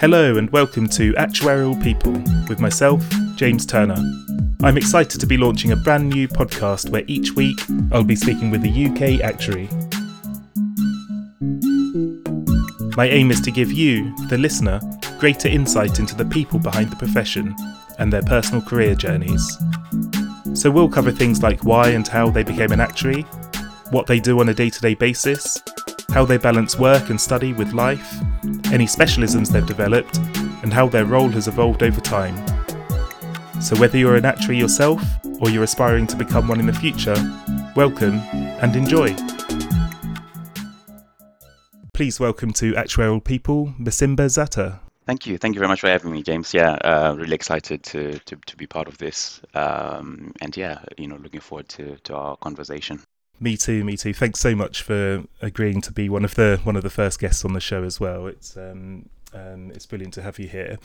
Hello and welcome to Actuarial People with myself, James Turner. I'm excited to be launching a brand new podcast where each week I'll be speaking with a UK actuary. My aim is to give you, the listener, greater insight into the people behind the profession and their personal career journeys. So we'll cover things like why and how they became an actuary, what they do on a day to day basis, how they balance work and study with life, any specialisms they've developed, and how their role has evolved over time. So, whether you're an actuary yourself or you're aspiring to become one in the future, welcome and enjoy. Please welcome to Actuarial People, Masimba Zata. Thank you. Thank you very much for having me, James. Yeah, uh, really excited to, to, to be part of this. Um, and yeah, you know, looking forward to, to our conversation. Me too, me too. Thanks so much for agreeing to be one of the one of the first guests on the show as well. It's um, um, it's brilliant to have you here.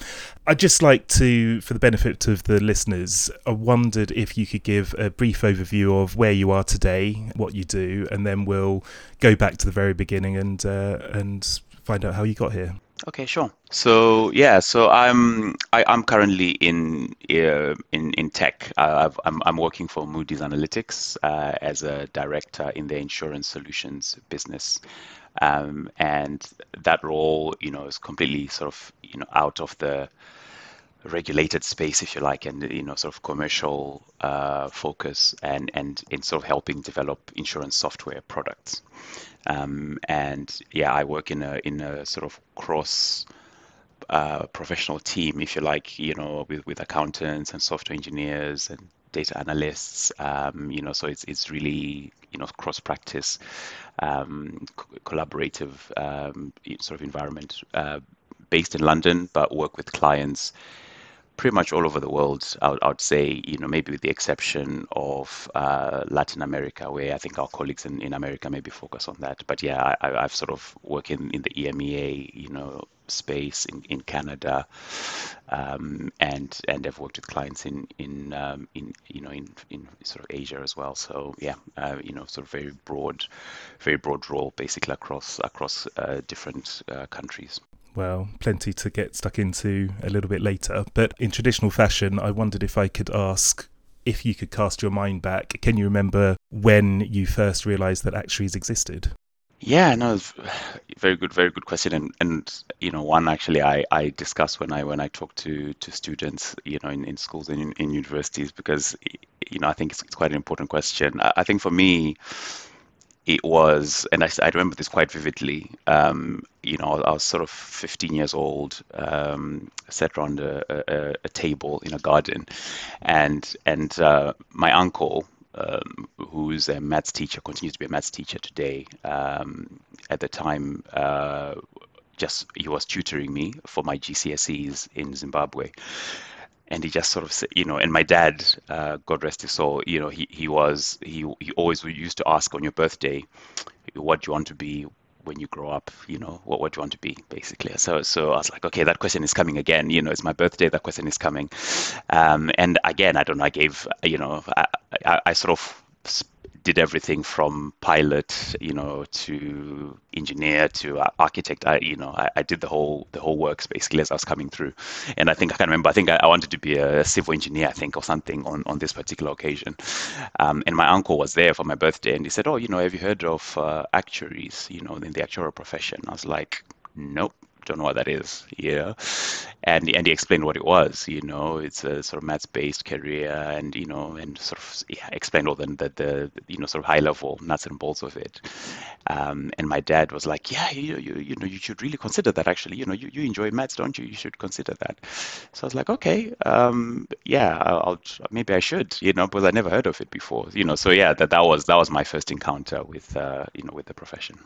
I'd just like to, for the benefit of the listeners, I wondered if you could give a brief overview of where you are today, what you do, and then we'll go back to the very beginning and uh, and find out how you got here. Okay, sure. So yeah, so I'm I, am i am currently in uh, in in tech. Uh, I'm I'm working for Moody's Analytics uh, as a director in the insurance solutions business, um, and that role, you know, is completely sort of you know out of the regulated space, if you like, and you know, sort of commercial uh, focus, and and in sort of helping develop insurance software products. Um, and yeah, I work in a in a sort of cross uh, professional team, if you like, you know, with, with accountants and software engineers and data analysts. Um, you know, so it's it's really you know cross practice, um, collaborative um, sort of environment. Uh, based in London, but work with clients pretty much all over the world. I would, I would, say, you know, maybe with the exception of uh, Latin America, where I think our colleagues in, in America maybe focus on that. But yeah, I, have sort of worked in, in the EMEA, you know, space in, in Canada, um, and and I've worked with clients in in um, in you know in, in sort of Asia as well. So yeah, uh, you know, sort of very broad, very broad role basically across across uh, different uh, countries well, plenty to get stuck into a little bit later. But in traditional fashion, I wondered if I could ask if you could cast your mind back. Can you remember when you first realised that actuaries existed? Yeah, no, very good, very good question, and and you know, one actually I, I discuss when I when I talk to to students, you know, in, in schools and in, in universities because you know I think it's, it's quite an important question. I, I think for me, it was, and I, I remember this quite vividly. Um, you know, I was sort of 15 years old, um, sat around a, a, a, table in a garden, and and uh, my uncle, um, who's a maths teacher, continues to be a maths teacher today. Um, at the time, uh, just he was tutoring me for my GCSEs in Zimbabwe, and he just sort of said, you know, and my dad, uh, God rest his soul, you know, he he was he he always used to ask on your birthday, what do you want to be when you grow up? You know, what what do you want to be, basically. So so I was like, okay, that question is coming again. You know, it's my birthday. That question is coming, um, and again, I don't know. I gave, you know, I, I, I sort of did everything from pilot, you know, to engineer to architect. I, you know, I, I, did the whole the whole works basically as I was coming through. And I think I can remember. I think I, I wanted to be a civil engineer, I think, or something on on this particular occasion. Um, and my uncle was there for my birthday, and he said, "Oh, you know, have you heard of uh, actuaries? You know, in the actuarial profession?" I was like, "Nope." Don't know what that is, know. And and he explained what it was, you know. It's a sort of maths-based career, and you know, and sort of yeah, explained all the, the, the you know sort of high level nuts and bolts of it. Um, and my dad was like, yeah, you, you you know, you should really consider that. Actually, you know, you, you enjoy maths, don't you? You should consider that. So I was like, okay, um, yeah, I'll, I'll maybe I should, you know, because I never heard of it before, you know. So yeah, that that was that was my first encounter with uh, you know with the profession.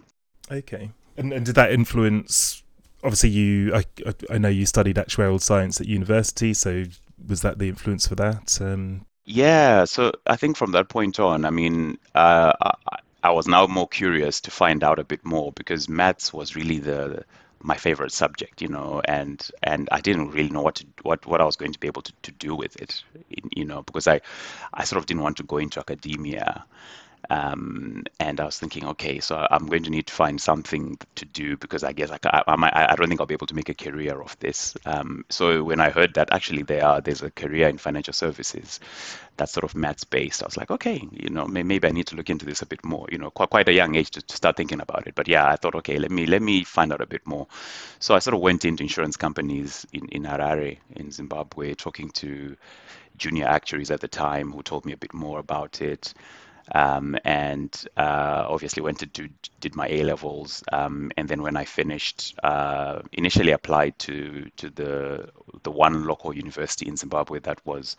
Okay, and and did that influence obviously you I, I know you studied actuarial science at university so was that the influence for that? Um, yeah so i think from that point on i mean uh, I, I, was now more curious to find out a bit more because maths was really the my favorite subject you know and and i didn't really know what to, what what i was going to be able to, to do with it you know because i i sort of didn't want to go into academia Um, and I was thinking, okay, so I'm going to need to find something to do because I guess I, I, I, don't think I'll be able to make a career of this. Um, so when I heard that actually there are there's a career in financial services that's sort of maths based, I was like, okay, you know, maybe I need to look into this a bit more. You know, quite quite a young age to, to start thinking about it. But yeah, I thought, okay, let me let me find out a bit more. So I sort of went into insurance companies in in Harare in Zimbabwe, talking to junior actuaries at the time who told me a bit more about it. Um, and uh, obviously went to do, did my A levels, um, and then when I finished, uh, initially applied to to the the one local university in Zimbabwe that was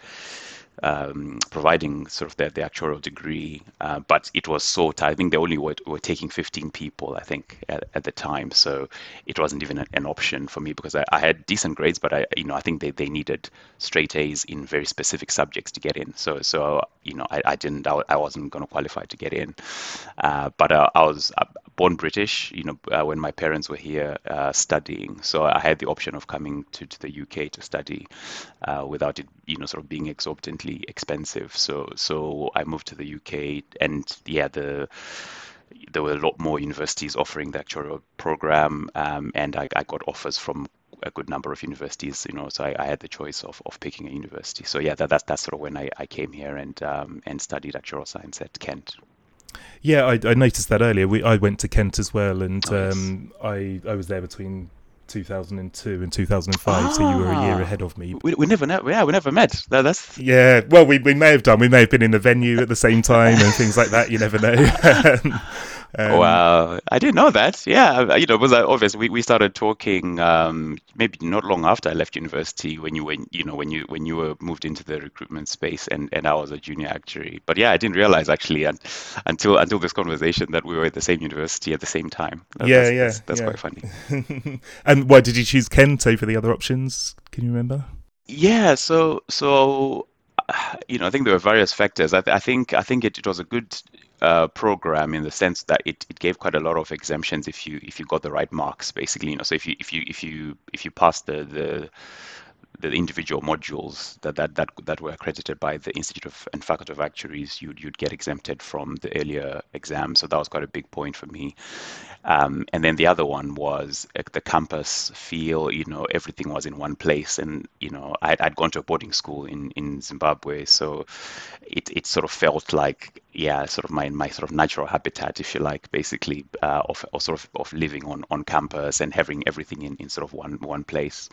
um, providing sort of the, the actuarial degree, uh, but it was so tight. I think they only were, were taking 15 people, I think, at, at the time. So it wasn't even an, option for me because I, I, had decent grades, but I, you know, I think they, they needed straight A's in very specific subjects to get in. So, so you know, I, I didn't, I, I wasn't going to qualify to get in. Uh, but uh, I was born British, you know, uh, when my parents were here uh, studying. So I had the option of coming to, to the UK to study without it, you know, sort of being exorbitantly expensive. So so I moved to the UK, and yeah, the there were a lot more universities offering the actuarial program, um, and I, I, got offers from a good number of universities. You know, so I, I, had the choice of, of picking a university. So yeah, that, that's that's sort of when I, I came here and um, and studied actuarial science at Kent. Yeah, I, I noticed that earlier. We I went to Kent as well, and um, I I was there between 2002 and 2005, ah, so you were a year ah. ahead of me. We, we never know. Yeah, we never met. That, that's yeah. Well, we we may have done. We may have been in the venue at the same time and things like that. You never know. Um, wow, I didn't know that. Yeah, you know, it was uh, obvious. We, we started talking um, maybe not long after I left university when you when you know when you when you were moved into the recruitment space and, and I was a junior actuary. But yeah, I didn't realize actually and, until until this conversation that we were at the same university at the same time. That, yeah, that's, yeah, that's, that's yeah. quite funny. and why did you choose Kent over the other options? Can you remember? Yeah, so so you know, I think there were various factors. I, th- I think I think it, it was a good uh, program in the sense that it, it gave quite a lot of exemptions if you if you got the right marks, basically. You know, so if you if you if you if you passed the the the individual modules that, that, that, that were accredited by the Institute of and Faculty of Actuaries, you'd, you'd get exempted from the earlier exam. So that was quite a big point for me. Um, and then the other one was uh, the campus feel, you know, everything was in one place. And, you know, I'd, I'd gone to a boarding school in, in Zimbabwe. So it, it sort of felt like, yeah, sort of my, my sort of natural habitat, if you like, basically, uh, of, of sort of, of living on, on campus and having everything in, in sort of one, one place.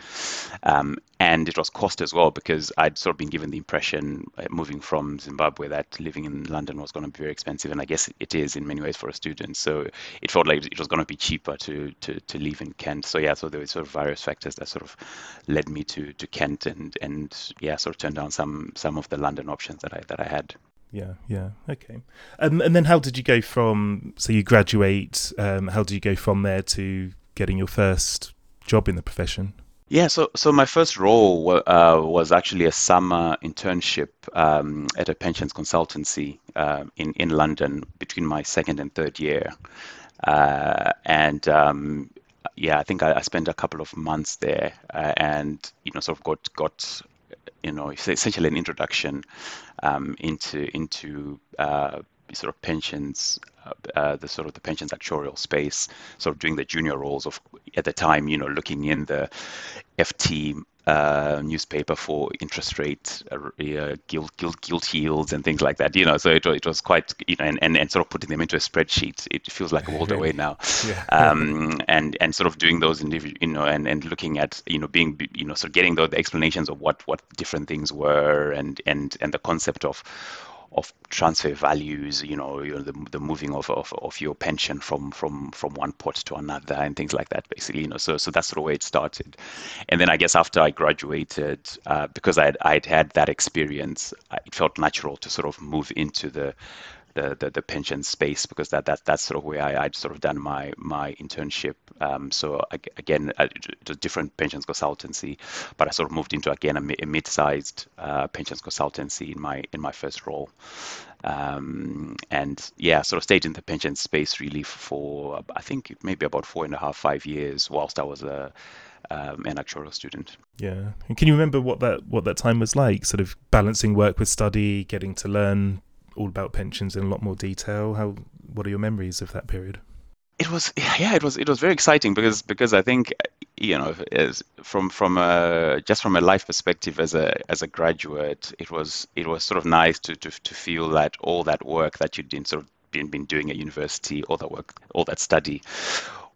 Um, and it was cost as well because I'd sort of been given the impression uh, moving from Zimbabwe that living in London was going to be very expensive, and I guess it is in many ways for a student. So it felt like it was going to be cheaper to to to live in Kent. So yeah, so there were sort of various factors that sort of led me to to Kent, and and yeah, sort of turned down some some of the London options that I that I had. Yeah, yeah, okay. Um, and then how did you go from? So you graduate. Um, how did you go from there to getting your first job in the profession? Yeah, so so my first role uh, was actually a summer internship um, at a pensions consultancy uh, in in London between my second and third year, uh, and um, yeah, I think I, I, spent a couple of months there, uh, and you know, sort of got got you know essentially an introduction um, into into uh, sort of pensions, uh, uh, the sort of the pensions actuarial space, sort of doing the junior roles of at the time, you know, looking in the FT uh, newspaper for interest rate, uh, gilt, gilt, gilt yields, and things like that. You know, so it, it was quite, you know, and, and, and sort of putting them into a spreadsheet. It feels like a world away now. yeah. um, and and sort of doing those individual, you know, and, and looking at, you know, being, you know, sort of getting the, the explanations of what what different things were, and and and the concept of of transfer values, you know, you know the, the moving of, of, of your pension from from from one pot to another and things like that, basically, you know. So so that's the way it started. And then I guess after I graduated, uh, because I'd I'd had that experience, it felt natural to sort of move into the the, the, the pension space because that, that that's sort of where I, I'd sort of done my my internship. Um, so again, it was different pensions consultancy, but I sort of moved into again a, a mid-sized uh, pensions consultancy in my in my first role. Um, and yeah, sort of stayed in the pension space really for I think maybe about four and a half, five years whilst I was a um, an actuarial student. Yeah, and can you remember what that what that time was like? Sort of balancing work with study, getting to learn all about pensions in a lot more detail. How what are your memories of that period? It was yeah, it was it was very exciting because because I think you know from from a just from a life perspective as a as a graduate, it was it was sort of nice to to to feel that all that work that you'd been sort of been, been doing at university, all that work, all that study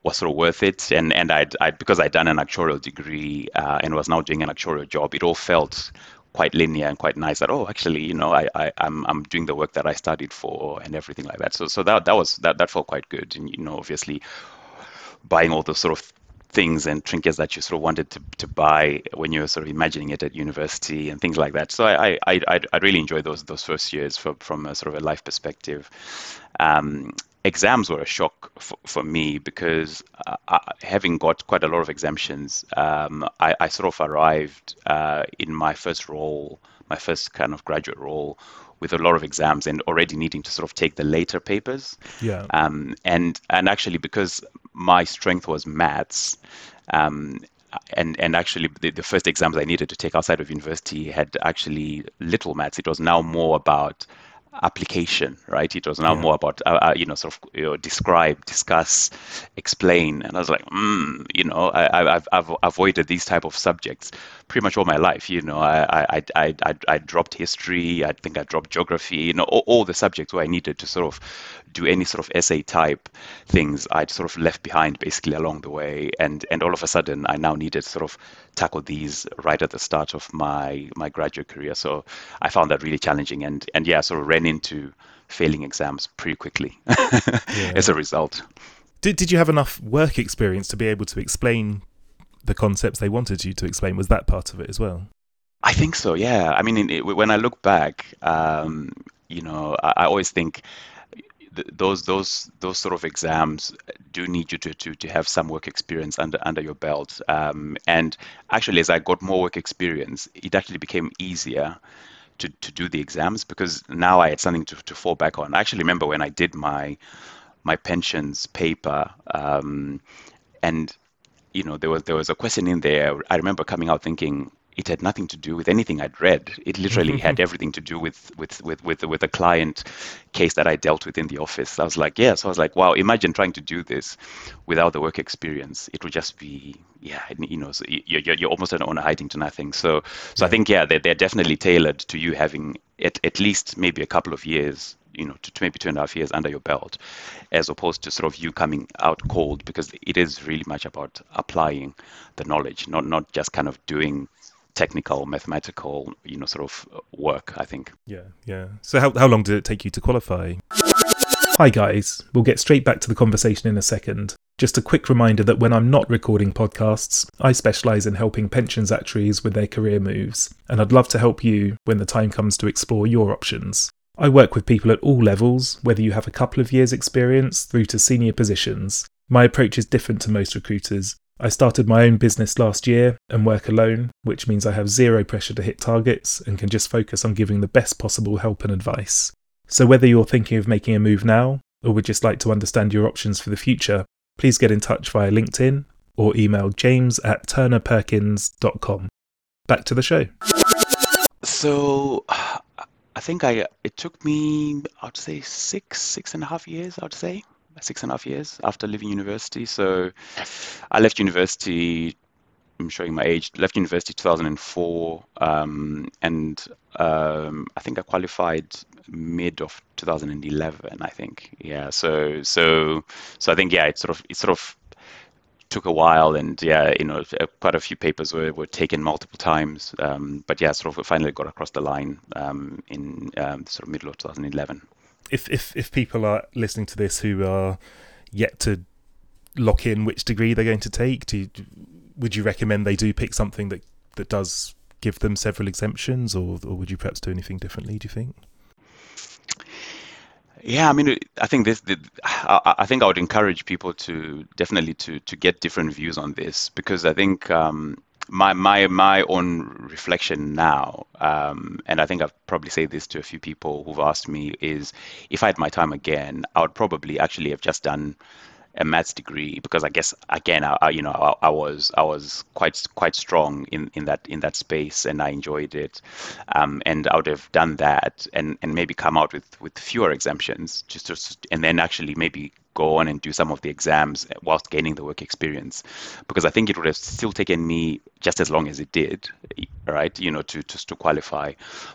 was sort of worth it. And and I'd because I'd done an actuarial degree uh, and was now doing an actuarial job, it all felt quite linear and quite nice that oh actually you know I, I I'm I'm doing the work that I studied for and everything like that so so that that was that that felt quite good and you know obviously buying all those sort of things and trinkets that you sort of wanted to, to buy when you were sort of imagining it at university and things like that. So I I I, I really enjoyed those those first years from from a sort of a life perspective. Um, exams were a shock for, for me because uh, I, having got quite a lot of exemptions, um, I, I, sort of arrived uh, in my first role, my first kind of graduate role, with a lot of exams and already needing to sort of take the later papers. Yeah. Um, and and actually because my strength was maths. Um, and and actually the, the first exams I needed to take outside of university had actually little maths. It was now more about application, right? It was now yeah. more about, uh, uh, you know, sort of you know, describe, discuss, explain. And I was like, mm, you know, I, have I've avoided these type of subjects pretty much all my life. You know, I, I, I, I, I dropped history. I think I dropped geography. You know, all, all the subjects where I needed to sort of do any sort of essay type things, I'd sort of left behind basically along the way. And and all of a sudden, I now needed to sort of tackle these right at the start of my my graduate career. So I found that really challenging. And and yeah, sort of ran into failing exams pretty quickly yeah. as a result. Did did you have enough work experience to be able to explain the concepts they wanted you to explain? Was that part of it as well? I think so. Yeah. I mean, it, when I look back, um, you know, I, I always think those those those sort of exams do need you to, to, to have some work experience under under your belt. Um, and actually, as I got more work experience, it actually became easier to, to do the exams because now I had something to, to fall back on. I actually remember when I did my my pensions paper, um, and you know there was there was a question in there. I remember coming out thinking, it had nothing to do with anything I'd read. It literally had everything to do with with with with with a client case that I dealt with in the office. I was like, yeah. So I was like, wow. Imagine trying to do this without the work experience. It would just be, yeah. You know, so you're you're almost an owner hiding to nothing. So so. I think yeah, they're they're definitely tailored to you having at at least maybe a couple of years you know, to, to, maybe two and a half years under your belt, as opposed to sort of you coming out cold, because it is really much about applying the knowledge, not not just kind of doing technical mathematical you know sort of work i think. Yeah yeah. So how, how long did it take you to qualify? Hi guys. We'll get straight back to the conversation in a second. Just a quick reminder that when i'm not recording podcasts i specialise in helping pensions actuaries with their career moves and i'd love to help you when the time comes to explore your options I work with people at all levels, whether you have a couple of years' experience through to senior positions. My approach is different to most recruiters, I started my own business last year and work alone, which means I have zero pressure to hit targets and can just focus on giving the best possible help and advice. So, whether you're thinking of making a move now or would just like to understand your options for the future, please get in touch via LinkedIn or email james at turnerperkins.com. Back to the show. So, I think I it took me, I'd say six, six and a half years, I'd say, six and a half years after leaving university. So I left university. I'm showing my age. Left university 2004, um, and um, I think I qualified mid of 2011. I think, yeah. So, so, so I think, yeah, it sort of, it sort of took a while, and yeah, you know, quite a few papers were, were taken multiple times. Um, but yeah, sort of finally got across the line um, in um, sort of middle of 2011 if if if people are listening to this who are yet to lock in which degree they're going to take, do would you recommend they do pick something that that does give them several exemptions, or or would you perhaps do anything differently? Do you think? Yeah, I mean, I think this. I think I would encourage people to definitely to to get different views on this because I think um, my my my own reflection now, um, and I think I've probably said this to a few people who've asked me, is if I had my time again, I would probably actually have just done a maths degree because I guess again I, I you know I, I, was I was quite quite strong in, in that in that space and I enjoyed it. Um, and I would have done that and, and maybe come out with, with fewer exemptions just to, and then actually maybe go on and do some of the exams whilst gaining the work experience. Because I think it would have still taken me just as long as it did right you know to to, to qualify.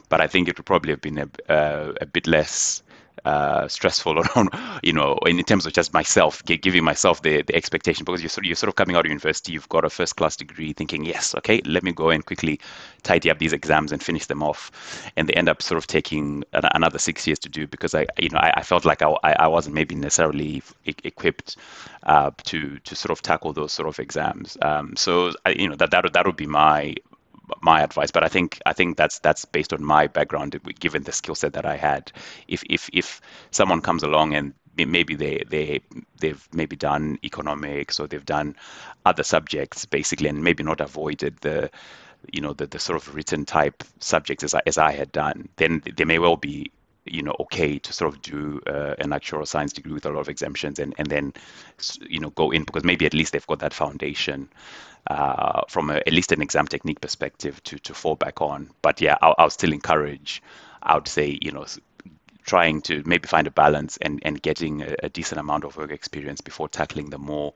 But I think it would probably have been a, uh, a bit less uh, stressful around, you know, in terms of just myself, giving myself the, the expectation because you're sort, of, you're sort of coming out of university, you've got a first class degree, thinking, yes, okay, let me go and quickly tidy up these exams and finish them off. And they end up sort of taking another six years to do because I, you know, I, I felt like I, I wasn't maybe necessarily equipped uh, to to sort of tackle those sort of exams. Um, so, I, you know, that that that would be my my advice, but I think I think that's that's based on my background, given the skill set that I had. If if if someone comes along and maybe they they they've maybe done economics or they've done other subjects basically, and maybe not avoided the you know the, the sort of written type subjects as I, as I had done, then they may well be you know okay to sort of do uh, an actuarial science degree with a lot of exemptions and and then you know go in because maybe at least they've got that foundation uh, from a, at least an exam technique perspective to to fall back on but yeah I'll, I'll still encourage I would say you know trying to maybe find a balance and and getting a, a decent amount of work experience before tackling the more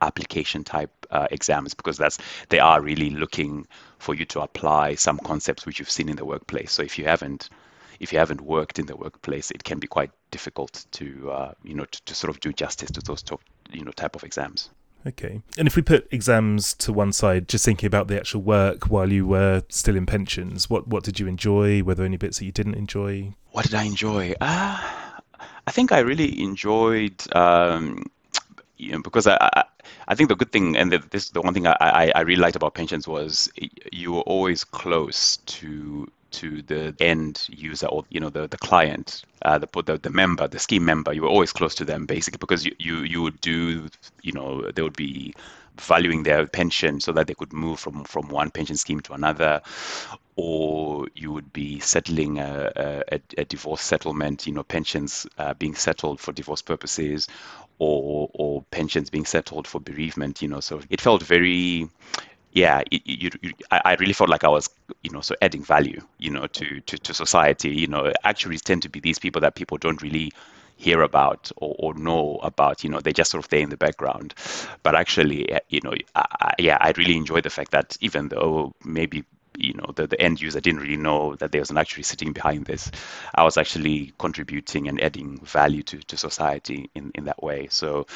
application type uh, exams because that's they are really looking for you to apply some concepts which you've seen in the workplace so if you haven't if you haven't worked in the workplace, it can be quite difficult to uh, you know to, to, sort of do justice to those top, you know type of exams. Okay, and if we put exams to one side, just thinking about the actual work while you were still in pensions, what what did you enjoy? Were there any bits that you didn't enjoy? What did I enjoy? Uh, I think I really enjoyed. Um, you know, because I, I, I think the good thing, and the, this the one thing I, I, I really liked about pensions was you were always close to to the end user or you know the the client, uh, the, the the member, the scheme member. You were always close to them basically because you you, you would do you know there would be valuing their pension so that they could move from from one pension scheme to another or you would be settling a, a, a divorce settlement you know pensions uh, being settled for divorce purposes or or pensions being settled for bereavement you know so it felt very yeah, you, you, I really felt like I was, you know, so adding value, you know, to, to, to society. You know, actuaries tend to be these people that people don't really hear about or, or know about. You know, they just sort of stay in the background. But actually, eh, you know, I, yeah, I really enjoy the fact that even though maybe you know the, the end user didn't really know that there was an actuary sitting behind this i was actually contributing and adding value to, to society in, in that way so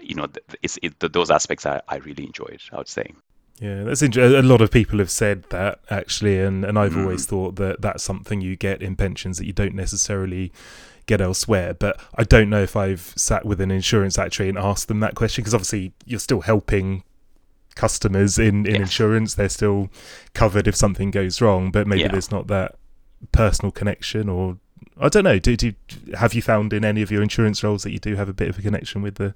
you know it's it, those aspects I, I really enjoyed i would say yeah, that's interesting. A lot of people have said that actually, and, and I've mm. always thought that that's something you get in pensions that you don't necessarily get elsewhere. But I don't know if I've sat with an insurance actuary and asked them that question because obviously you're still helping customers in, in insurance. They're still covered if something goes wrong, but maybe yeah. there's not that personal connection or I don't know. Do, do have you found in any of your insurance roles that you do have a bit of a connection with the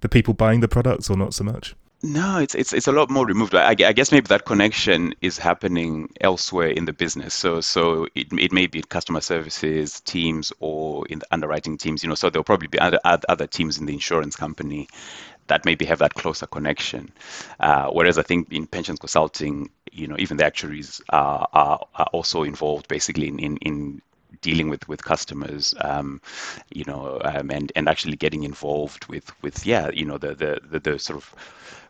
the people buying the products, or not so much? No, it's it's it's a lot more removed. I, I guess maybe that connection is happening elsewhere in the business. So so it it may be customer services teams or in the underwriting teams. You know, so there'll probably be other other teams in the insurance company that maybe have that closer connection. Uh, whereas I think in pensions consulting, you know, even the actuaries are are, are also involved basically in in, in dealing with with customers, um, you know, um, and and actually getting involved with with yeah, you know, the the the, the sort of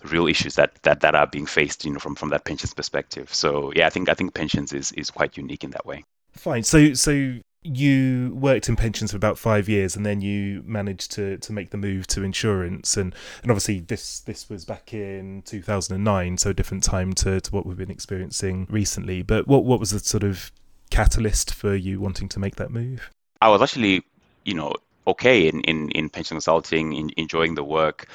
real issues that, that that are being faced, you know, from from that pensions perspective. So yeah, I think I think pensions is is quite unique in that way. Fine. So so you worked in pensions for about five years and then you managed to to make the move to insurance and and obviously this this was back in 2009 so a different time to, to what we've been experiencing recently but what what was the sort of catalyst for you wanting to make that move i was actually you know okay in, in, in pension consulting, in, enjoying the work.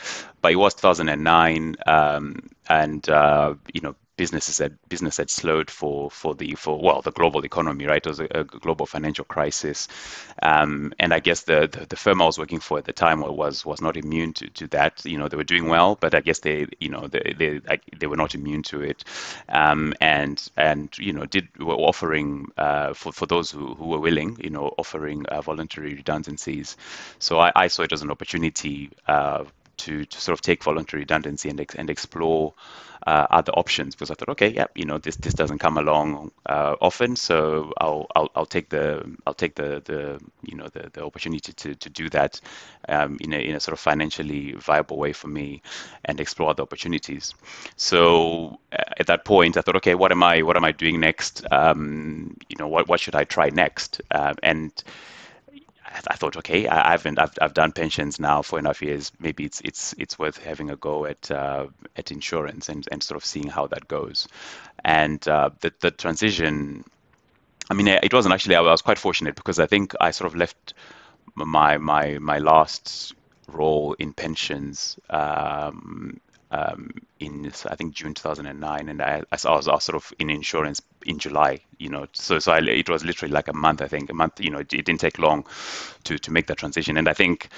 But it was 2009, um, and uh, you know businesses had business had slowed for for the for well the global economy right? It was a, a global financial crisis. Um, and I guess the, the, the firm I was working for at the time was was not immune to, to that. You know they were doing well but I guess they you know they they, they were not immune to it. Um, and and you know did were offering uh, for for those who, who were willing you know offering uh, voluntary redundancies. So I, I saw it as an opportunity uh, to to sort of take voluntary redundancy and and explore uh, other options because I thought, okay, yeah, you know, this this doesn't come along uh, often, so I'll, I'll I'll take the I'll take the the you know the, the opportunity to, to do that um, in a in a sort of financially viable way for me and explore other opportunities. So uh, at that point, I thought, okay, what am I what am I doing next? Um, you know, what what should I try next? Um, and I thought, okay, I haven't, I've, I've done pensions now for enough years. Maybe it's it's it's worth having a go at uh, at insurance and, and sort of seeing how that goes. And uh, the the transition, I mean, it wasn't actually. I was quite fortunate because I think I sort of left my my my last role in pensions um, um, in I think June 2009, and I, I, was, I was sort of in insurance in July. You know, so so I, it was literally like a month. I think a month. You know, it, it didn't take long to to make that transition, and I think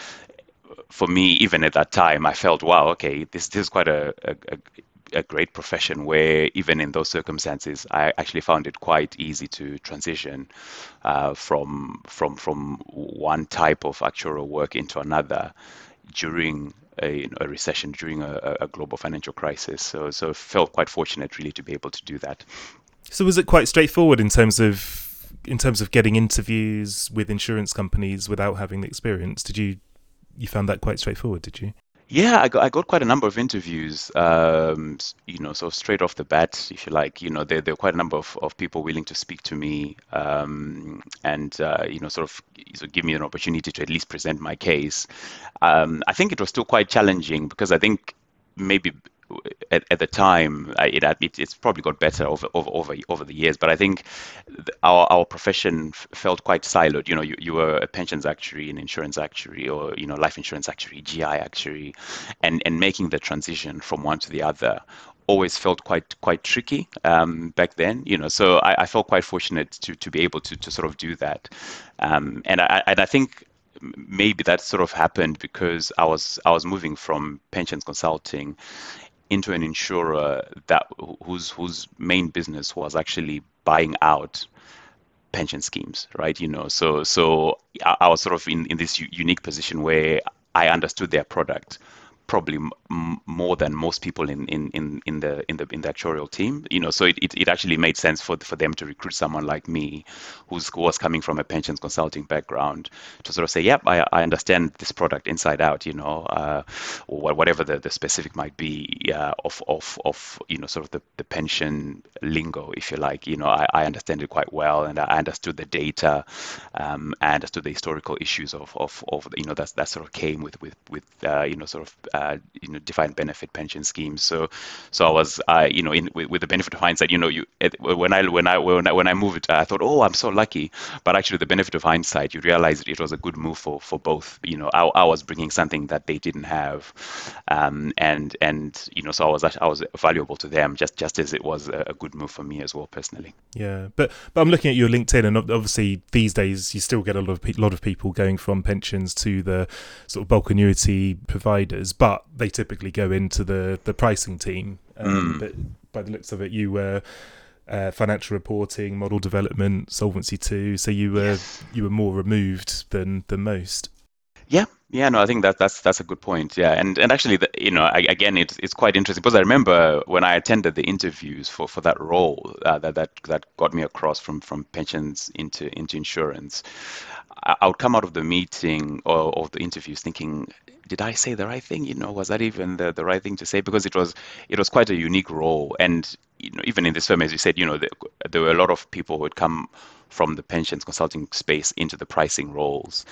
for me, even at that time, I felt, wow, okay, this, this is quite a, a, a great profession where even in those circumstances, I actually found it quite easy to transition uh, from from from one type of actuarial work into another during a, a recession during a, a, global financial crisis. So, so felt quite fortunate really to be able to do that. So, was it quite straightforward in terms of in terms of getting interviews with insurance companies without having the experience? Did you you found that quite straightforward? Did you? Yeah, I got, I got quite a number of interviews, um, you know, so straight off the bat, if you like, you know, there, there were quite a number of, of people willing to speak to me um, and, uh, you know, sort of so give me an opportunity to at least present my case. Um, I think it was still quite challenging because I think maybe at, at the time, it, it, it's probably got better over, over over over the years. But I think our our profession felt quite siloed. You know, you, you were a pensions actuary, an insurance actuary, or you know, life insurance actuary, GI actuary, and and making the transition from one to the other always felt quite quite tricky um, back then. You know, so I, I, felt quite fortunate to to be able to to sort of do that, um, and I and I think maybe that sort of happened because I was I was moving from pensions consulting into an insurer that whose whose main business was actually buying out pension schemes, right? You know, so so I, was sort of in, in this unique position where I understood their product probably m- more than most people in, in, in, in the in the in the actuarial team. You know, so it, it, it actually made sense for for them to recruit someone like me, who's who was coming from a pensions consulting background, to sort of say, "Yep, I, I understand this product inside out." You know, uh, or whatever the, the specific might be uh, of of of you know sort of the, the pension lingo, if you like. You know, I, I understand it quite well, and I understood the data, um, I understood the historical issues of of, of you know that that sort of came with with with uh, you know sort of uh, you know defined benefit pension schemes. So so I was uh, you know in with, with, the benefit of hindsight, you know you when I when I when I, when I moved, I thought oh I'm so lucky, but actually the benefit of hindsight, you realize it was a good move for for both. You know I, I was bringing something that they didn't have, um, and and you know so I was I was valuable to them just just as it was a, a good move for me as well personally. Yeah, but but I'm looking at your LinkedIn, and obviously these days you still get a lot of pe- lot of people going from pensions to the sort of bulk annuity providers, but they typically go into the the pricing team. Um, mm. But by the looks of it, you were uh, financial reporting, model development, Solvency two. So you were yes. you were more removed than than most. Yeah, yeah, no, I think that that's that's a good point. Yeah, and and actually, the, you know, I, again, it's it's quite interesting because I remember when I attended the interviews for, for that role uh, that that that got me across from from pensions into into insurance. I, I would come out of the meeting or of the interviews thinking, did I say the right thing? You know, was that even the, the right thing to say? Because it was it was quite a unique role, and you know, even in this firm, as you said, you know, there, were a lot of people who had come from the pensions consulting space into the pricing roles.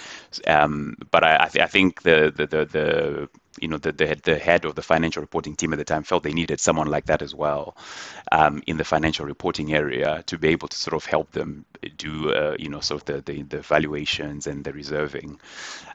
Um, but I, I, th- I, think the, the, the, the you know the, the, the head of the financial reporting team at the time felt they needed someone like that as well um, in the financial reporting area to be able to sort of help them do uh, you know sort of the, the, the valuations and the reserving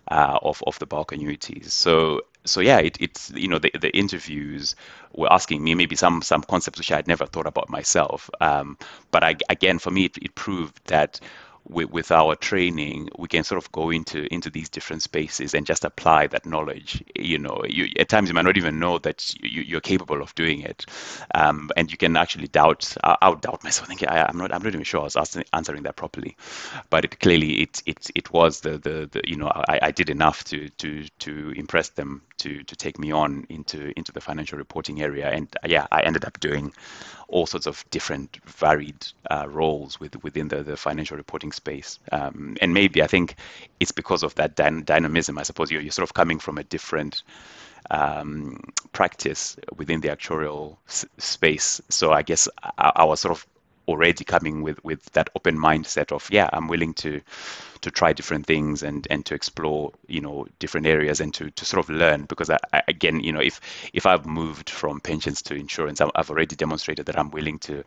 uh, of of the bulk annuities. So so yeah, it, it's you know the, the interviews were asking me maybe some some concepts which I had never thought about myself. Um, but I, again, for me, it, it proved that with, with our training, we can sort of go into into these different spaces and just apply that knowledge. You know, you, at times you might not even know that you, are capable of doing it, um, and you can actually doubt. I, I would doubt myself, thinking I, am not. I'm not even sure I was asking, answering that properly, but it clearly it it it was the the, the you know I, I did enough to to to impress them to to take me on into into the financial reporting area. And uh, yeah, I ended up doing all sorts of different varied uh, roles with, within the, the financial reporting space. Um, and maybe I think it's because of that dynamism. I suppose you're, you're sort of coming from a different um, practice within the actuarial s- space. So I guess I, I was sort of already coming with with that open mindset of yeah i'm willing to to try different things and and to explore you know different areas and to to sort of learn because I, I, again you know if if i've moved from pensions to insurance i've already demonstrated that i'm willing to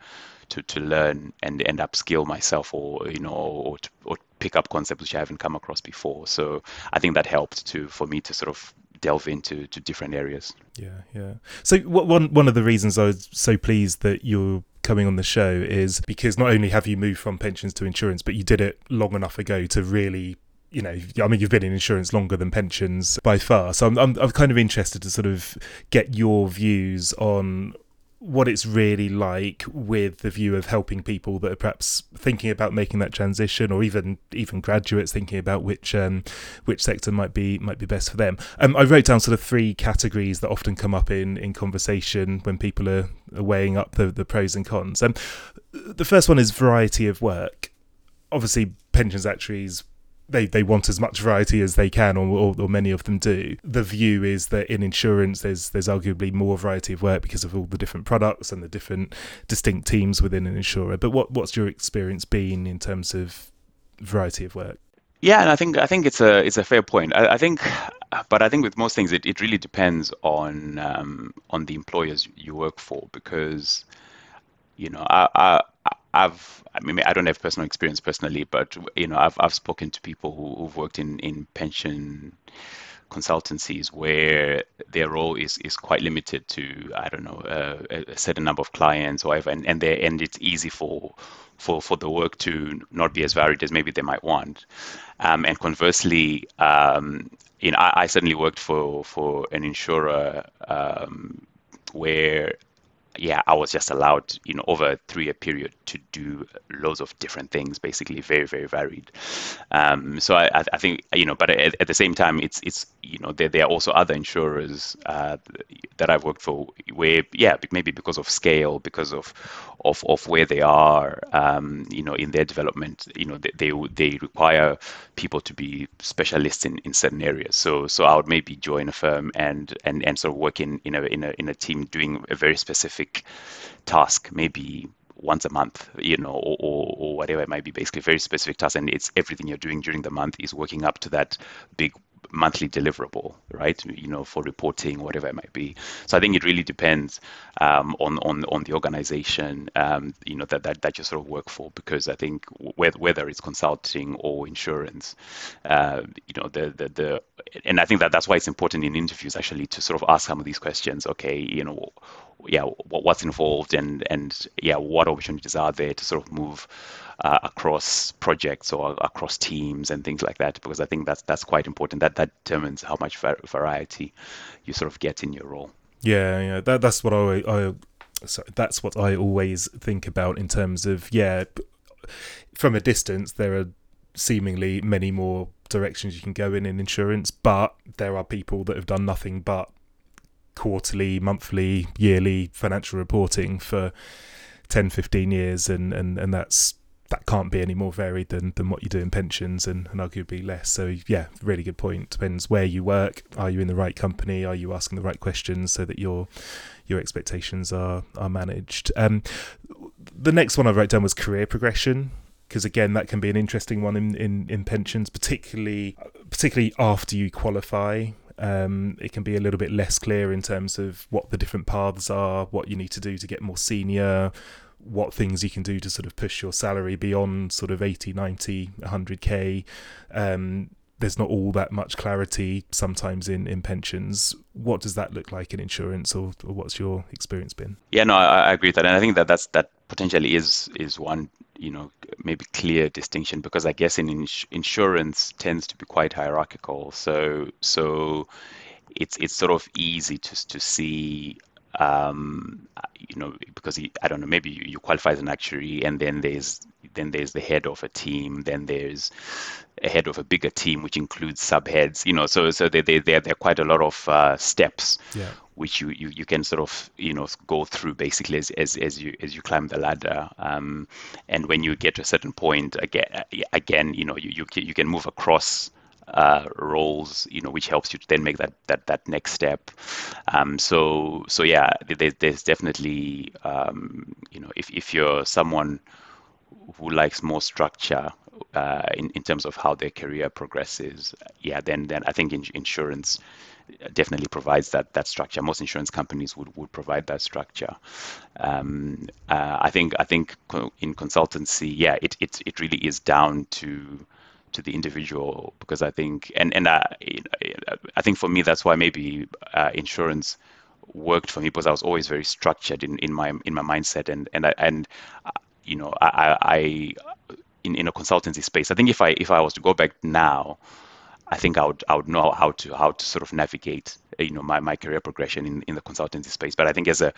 to to learn and and upskill myself or you know or to, or pick up concepts which i haven't come across before so i think that helped to for me to sort of delve into to different areas. Yeah, yeah. So one one of the reasons I was so pleased that you're coming on the show is because not only have you moved from pensions to insurance, but you did it long enough ago to really you know, I mean, you've been in insurance longer than pensions by far. So I'm, I'm, I'm kind of interested to sort of get your views on what it's really like with the view of helping people that are perhaps thinking about making that transition or even even graduates thinking about which um, which sector might be might be best for them. Um, I wrote down sort of three categories that often come up in in conversation when people are, are weighing up the the pros and cons. Um, the first one is variety of work. Obviously pensions actuaries they they want as much variety as they can, or, or, or, many of them do. The view is that in insurance, there's there's arguably more variety of work because of all the different products and the different distinct teams within an insurer. But what what's your experience been in terms of variety of work? Yeah, and I think I think it's a it's a fair point. I, I think, but I think with most things, it, it really depends on um, on the employers you work for because, you know, I, I I've, I mean, I don't have personal experience personally, but you know, I've I've spoken to people who, who've worked in in pension consultancies where their role is is quite limited to I don't know uh, a certain number of clients or whatever, and and and it's easy for for for the work to not be as varied as maybe they might want. Um, and conversely, um, you know, I, I, certainly worked for for an insurer um, where yeah, I was just allowed, you know, over a three-year period to do loads of different things, basically very, very varied. Um, so I, I, think, you know, but at, at, the same time, it's, it's, you know, there, there are also other insurers uh, that I've worked for where, yeah, maybe because of scale, because of, of, of where they are, um, you know, in their development, you know, they, they, they require people to be specialists in, in certain areas. So, so I would maybe join a firm and, and, and sort of work in, in a, in a, in a team doing a very specific specific task, maybe once a month, you know, or, or, or, whatever it might be, basically very specific task. And it's everything you're doing during the month is working up to that big monthly deliverable, right? You know, for reporting, whatever it might be. So I think it really depends um, on on on the organization, um, you know, that, that that you sort of work for. Because I think whether whether it's consulting or insurance, uh, you know, the the the and I think that that's why it's important in interviews actually to sort of ask some of these questions. Okay, you know, yeah, what's involved and and yeah, what opportunities are there to sort of move uh, across projects or across teams and things like that because I think that's that's quite important. That that determines how much variety you sort of get in your role. Yeah, yeah, that that's what I, I sorry, that's what I always think about in terms of yeah, from a distance there are seemingly many more directions you can go in in insurance, but there are people that have done nothing but quarterly, monthly, yearly financial reporting for 10, 15 years, and, and, and that's that can't be any more varied than, than what you do in pensions and, and arguably less. So yeah, really good point. Depends where you work. Are you in the right company? Are you asking the right questions so that your your expectations are are managed? Um, the next one I wrote down was career progression because again that can be an interesting one in, in, in pensions, particularly particularly after you qualify. Um, it can be a little bit less clear in terms of what the different paths are, what you need to do to get more senior, what things you can do to sort of push your salary beyond sort of 80, 90, 100k. Um, there's not all that much clarity sometimes in, in pensions. What does that look like in insurance, or, or what's your experience been? Yeah, no, I, I agree with that, and I think that that's that potentially is is one you know maybe clear distinction because I guess in ins- insurance tends to be quite hierarchical. So so it's it's sort of easy to to see um, you know, because I don't know, maybe you, you, qualify as an actuary, and then there's then there's the head of a team, then there's a head of a bigger team, which includes subheads. You know, so so there there there, there are quite a lot of uh, steps. Yeah. Which you, you, you can sort of you know go through basically as, as, as you as you climb the ladder, um, and when you get to a certain point again again you know you, you can, you can move across uh, roles, you know, which helps you to then make that that that next step. Um, so so yeah, there, there's definitely um, you know if if you're someone who likes more structure uh, in in terms of how their career progresses, yeah, then then I think in, insurance definitely provides that that structure. Most insurance companies would, would provide that structure. Um, uh, I think I think in consultancy, yeah, it, it it really is down to to the individual because I think and and I, I think for me that's why maybe uh, insurance worked for me because I was always very structured in, in my in my mindset and and I, and uh, you know I, I in, in a consultancy space I think if I if I was to go back now I think I would I would know how to how to sort of navigate you know my, my career progression in, in the consultancy space. But I think as a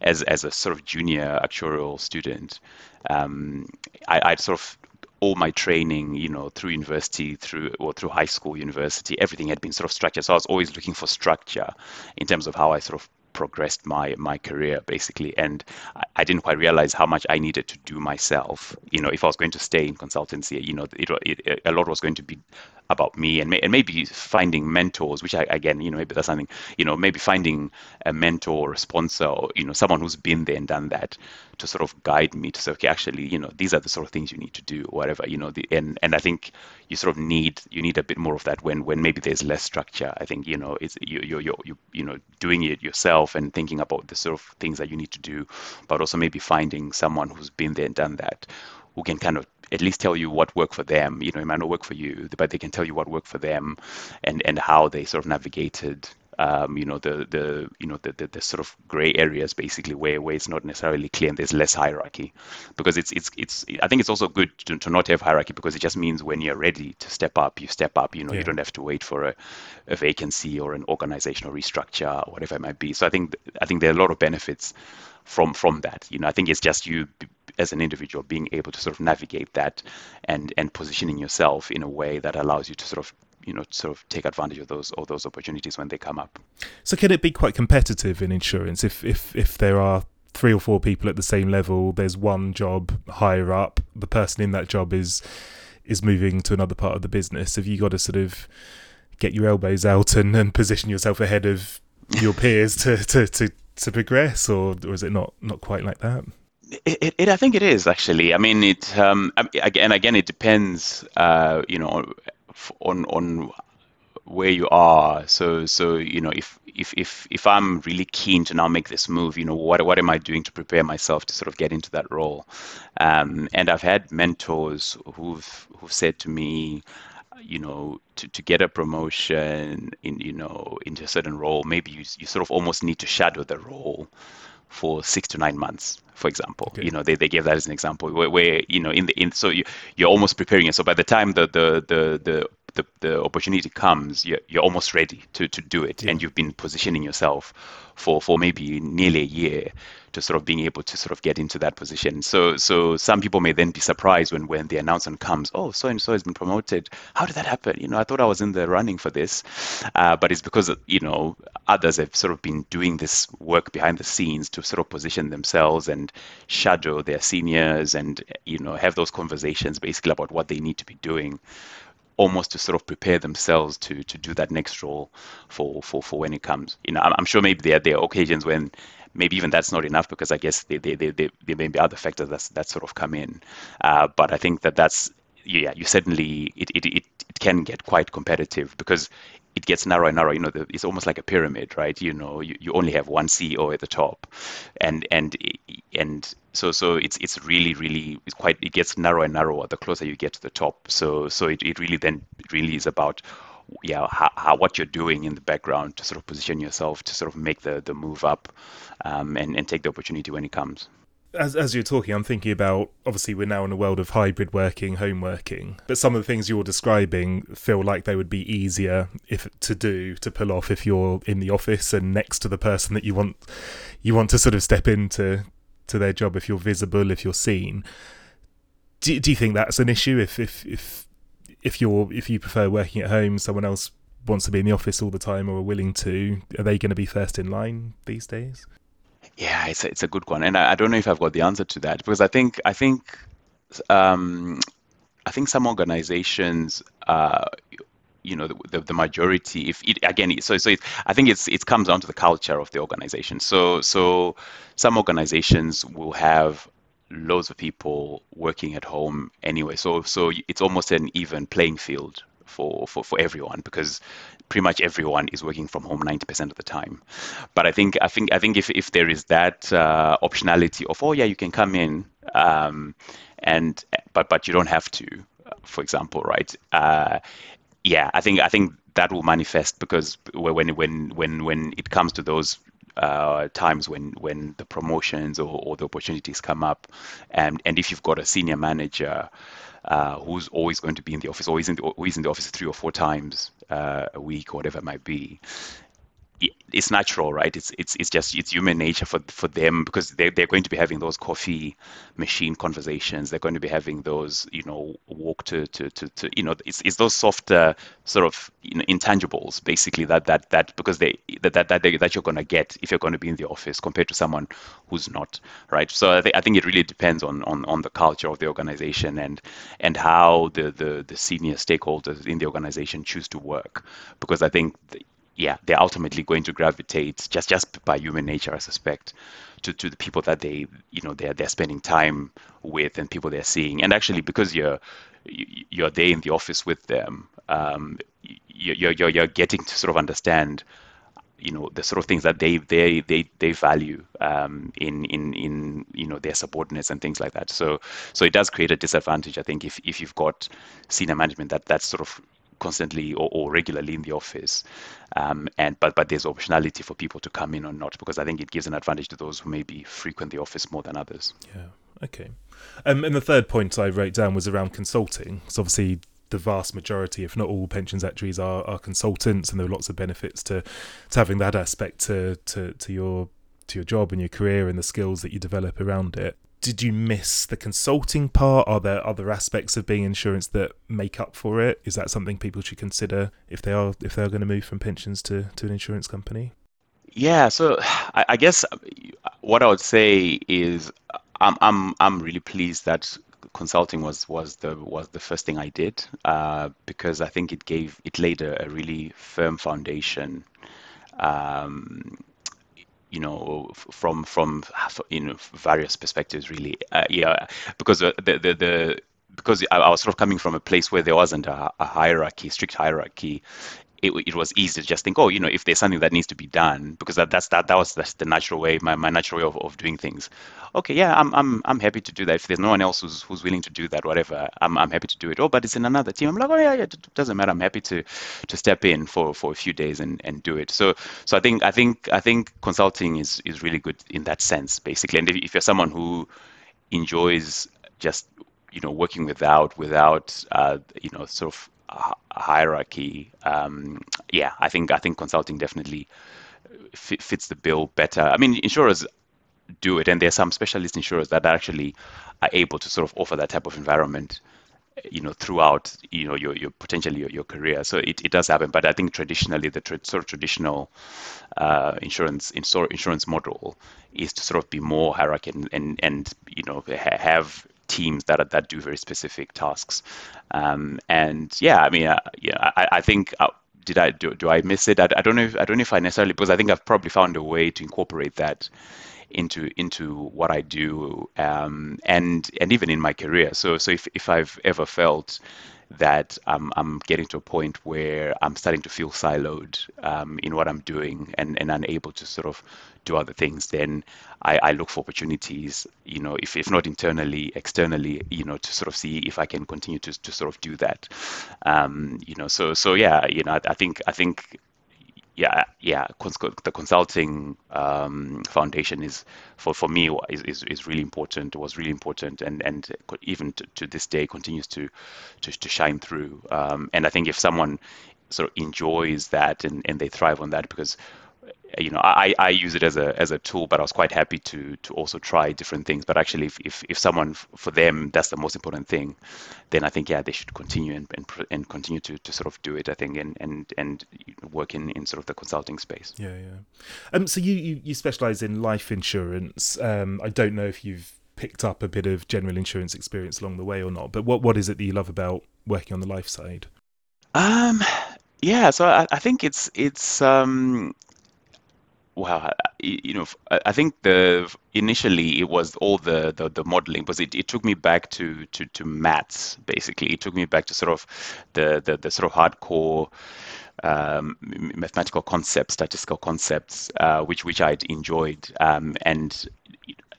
as as a sort of junior actuarial student, um, I, I'd sort of all my training, you know, through university, through or through high school, university, everything had been sort of structured. So I was always looking for structure in terms of how I sort of progressed my my career basically. And I, I, didn't quite realize how much i needed to do myself. You know if i was going to stay in consultancy you know it, it, a lot was going to be about me and, may, and maybe finding mentors which I, again you know maybe that's something you know maybe finding a mentor or a sponsor or you know someone who's been there and done that to sort of guide me to say okay actually you know these are the sort of things you need to do or whatever you know the, and and i think you sort of need you need a bit more of that when when maybe there's less structure. I think you know it's you you you you, you know doing it yourself and thinking about the sort of things that you need to do but also maybe finding someone who's been there and done that who can kind of at least tell you what worked for them. You know, it might not work for you, but they can tell you what worked for them, and and how they sort of navigated. Um, you know the the you know the, the, the sort of gray areas basically where where it's not necessarily clear and there's less hierarchy because it's it's it's I think it's also good to, to not have hierarchy because it just means when you're ready to step up you step up you know yeah. you don't have to wait for a, a vacancy or an organizational restructure or whatever it might be so I think I think there are a lot of benefits from from that. You know I think it's just you as an individual being able to sort of navigate that and and positioning yourself in a way that allows you to sort of you know sort of take advantage of those of those opportunities when they come up. So can it be quite competitive in insurance? If if if there are three or four people at the same level there's one job higher up the person in that job is is moving to another part of the business. Have you got to sort of get your elbows out and, and position yourself ahead of your peers to, to, to, to progress or, or is it not not quite like that it, it, I think it is actually. I mean, it um, again, again, it depends, uh, you know, on on where you are. So, so you know, if if if if I'm really keen to now make this move, you know, what what am I doing to prepare myself to sort of get into that role? Um, and I've had mentors who've who've said to me, you know, to, to get a promotion in, you know, into a certain role, maybe you, you sort of almost need to shadow the role for six to nine months for example okay. you know they, they gave that as an example where, where you know in the in so you, you're almost preparing it so by the time the the the the the, the opportunity comes, you're, you're almost ready to, to do it. Yeah. And you've been positioning yourself for, for maybe nearly a year to sort of being able to sort of get into that position. So so some people may then be surprised when when the announcement comes. Oh, so and so has been promoted. How did that happen? You know, I thought I was in the running for this, uh, but it's because you know others have sort of been doing this work behind the scenes to sort of position themselves and shadow their seniors and you know have those conversations basically about what they need to be doing almost to sort of prepare themselves to to do that next role for for for when it comes. You know, I'm, I'm sure maybe there there are occasions when maybe even that's not enough because I guess they, they, they, there may be other factors that that sort of come in. Uh, but I think that that's yeah, you certainly it, it, it, it can get quite competitive because it gets narrow and narrow. You know, the, it's almost like a pyramid, right? You know, you, you only have one CEO at the top, and and and so so it's it's really really it's quite it gets narrower and narrower the closer you get to the top. So so it, it really then really is about yeah how, how, what you're doing in the background to sort of position yourself to sort of make the the move up um, and and take the opportunity when it comes. As as you're talking, I'm thinking about obviously we're now in a world of hybrid working, home working, but some of the things you're describing feel like they would be easier if to do to pull off if you're in the office and next to the person that you want you want to sort of step into to their job if you're visible, if you're seen. Do, do you think that's an issue if if if if you're if you prefer working at home, someone else wants to be in the office all the time or are willing to, are they going to be first in line these days? Yeah, it's a, it's a good one, and I, I don't know if I've got the answer to that because I think I think um, I think some organizations, uh, you know, the, the, the, majority, if it, again, so so it, I think it's it comes down to the culture of the organization. So so some organizations will have loads of people working at home anyway. So so it's almost an even playing field for, for, for everyone because pretty much everyone is working from home 90% of the time. But I think I think I think if, if there is that uh, optionality of oh yeah you can come in um, and but but you don't have to, for example, right? Uh, yeah, I think I think that will manifest because when when when when it comes to those uh, times when when the promotions or, or the opportunities come up, and and if you've got a senior manager uh, who's always going to be in the office, always in the, always in the office three or four times uh, a week or whatever it might be, it's natural, right? It's it's it's just it's human nature for for them because they they're going to be having those coffee machine conversations. They're going to be having those you know walk to to to, to you know it's it's those softer sort of you know, intangibles basically that that that because they that that that, they, that you're going to get if you're going to be in the office compared to someone who's not, right? So I think I think it really depends on on on the culture of the organization and and how the the the senior stakeholders in the organization choose to work because I think yeah, they're ultimately going to gravitate just just by human nature, I suspect, to, to the people that they you know they're they're spending time with and people they're seeing. And actually, because you're you're there in the office with them, um, you're, you're you're getting to sort of understand you know the sort of things that they they they they value um, in in in you know their subordinates and things like that. So so it does create a disadvantage, I think, if if you've got senior management that that's sort of constantly or, or regularly in the office. Um, and but but there's optionality for people to come in or not because I think it gives an advantage to those who maybe frequent the office more than others. Yeah. Okay. Um, and the third point I wrote down was around consulting. So obviously the vast majority, if not all, pensions actuaries are, are consultants, and there are lots of benefits to, to having that aspect to, to, to your to your job and your career and the skills that you develop around it did you miss the consulting part? Are there other aspects of being insurance that make up for it? Is that something people should consider if they are if they're going to move from pensions to, to an insurance company? Yeah, so I, I guess what I would say is I'm I'm I'm really pleased that consulting was was the was the first thing I did uh, because I think it gave it laid a, a really firm foundation um, you know from from you know various perspectives really. Uh, yeah because the, the the because I, was sort of coming from a place where there wasn't a, a hierarchy strict hierarchy it, it was easy to just think, oh, you know, if there's something that needs to be done, because that, that's that that was that's the natural way, my, my natural way of, of doing things. Okay, yeah, I'm I'm I'm happy to do that. If there's no one else who's who's willing to do that, whatever, I'm I'm happy to do it. Oh, but it's in another team. I'm like, oh yeah, yeah, it doesn't matter. I'm happy to to step in for, for a few days and, and do it. So so I think I think I think consulting is is really good in that sense, basically. And if, if you're someone who enjoys just you know working without without uh, you know sort of hierarchy, um, yeah, I think I think consulting definitely fits the bill better. I mean, insurers do it, and there are some specialist insurers that actually are able to sort of offer that type of environment you know throughout you know your, your potentially your, your career so it, it does happen but i think traditionally the tra- sort of traditional uh, insurance insurance model is to sort of be more hierarchical and and, and you know ha- have teams that that do very specific tasks. Um, and yeah, I mean, uh, yeah, I, I think. Uh, did I do, do I miss it? I, I don't know. If, I don't know if I necessarily because I think I've probably found a way to incorporate that into into what I do um, and and even in my career. So so if if I've ever felt that I'm, I'm getting to a point where I'm starting to feel siloed um, in what I'm doing and, and unable to sort of do other things, then I, I look for opportunities, you know, if, if not internally, externally, you know, to sort of see if I can continue to, to sort of do that. Um, you know, so so yeah, you know, I, I think I think yeah, yeah, the consulting um, foundation is for, for me is, is, is really important. Was really important, and and even to, to this day continues to to, to shine through. Um, and I think if someone sort of enjoys that and, and they thrive on that, because you know, I, I use it as a as a tool, but I was quite happy to to also try different things. But actually, if if, if someone for them that's the most important thing, then I think yeah they should continue and and, and continue to, to sort of do it. I think and and and work in, in sort of the consulting space. Yeah, yeah. Um, so you you, you specialize in life insurance. Um, I don't know if you've picked up a bit of general insurance experience along the way or not, but what what is it that you love about working on the life side? Um, yeah, so I, I think it's it's um Wow, you know, I think the initially it was all the the, the modeling, but it, it took me back to, to to maths basically. It took me back to sort of the the, the sort of hardcore um, mathematical concepts, statistical concepts, uh, which which I'd enjoyed, um, and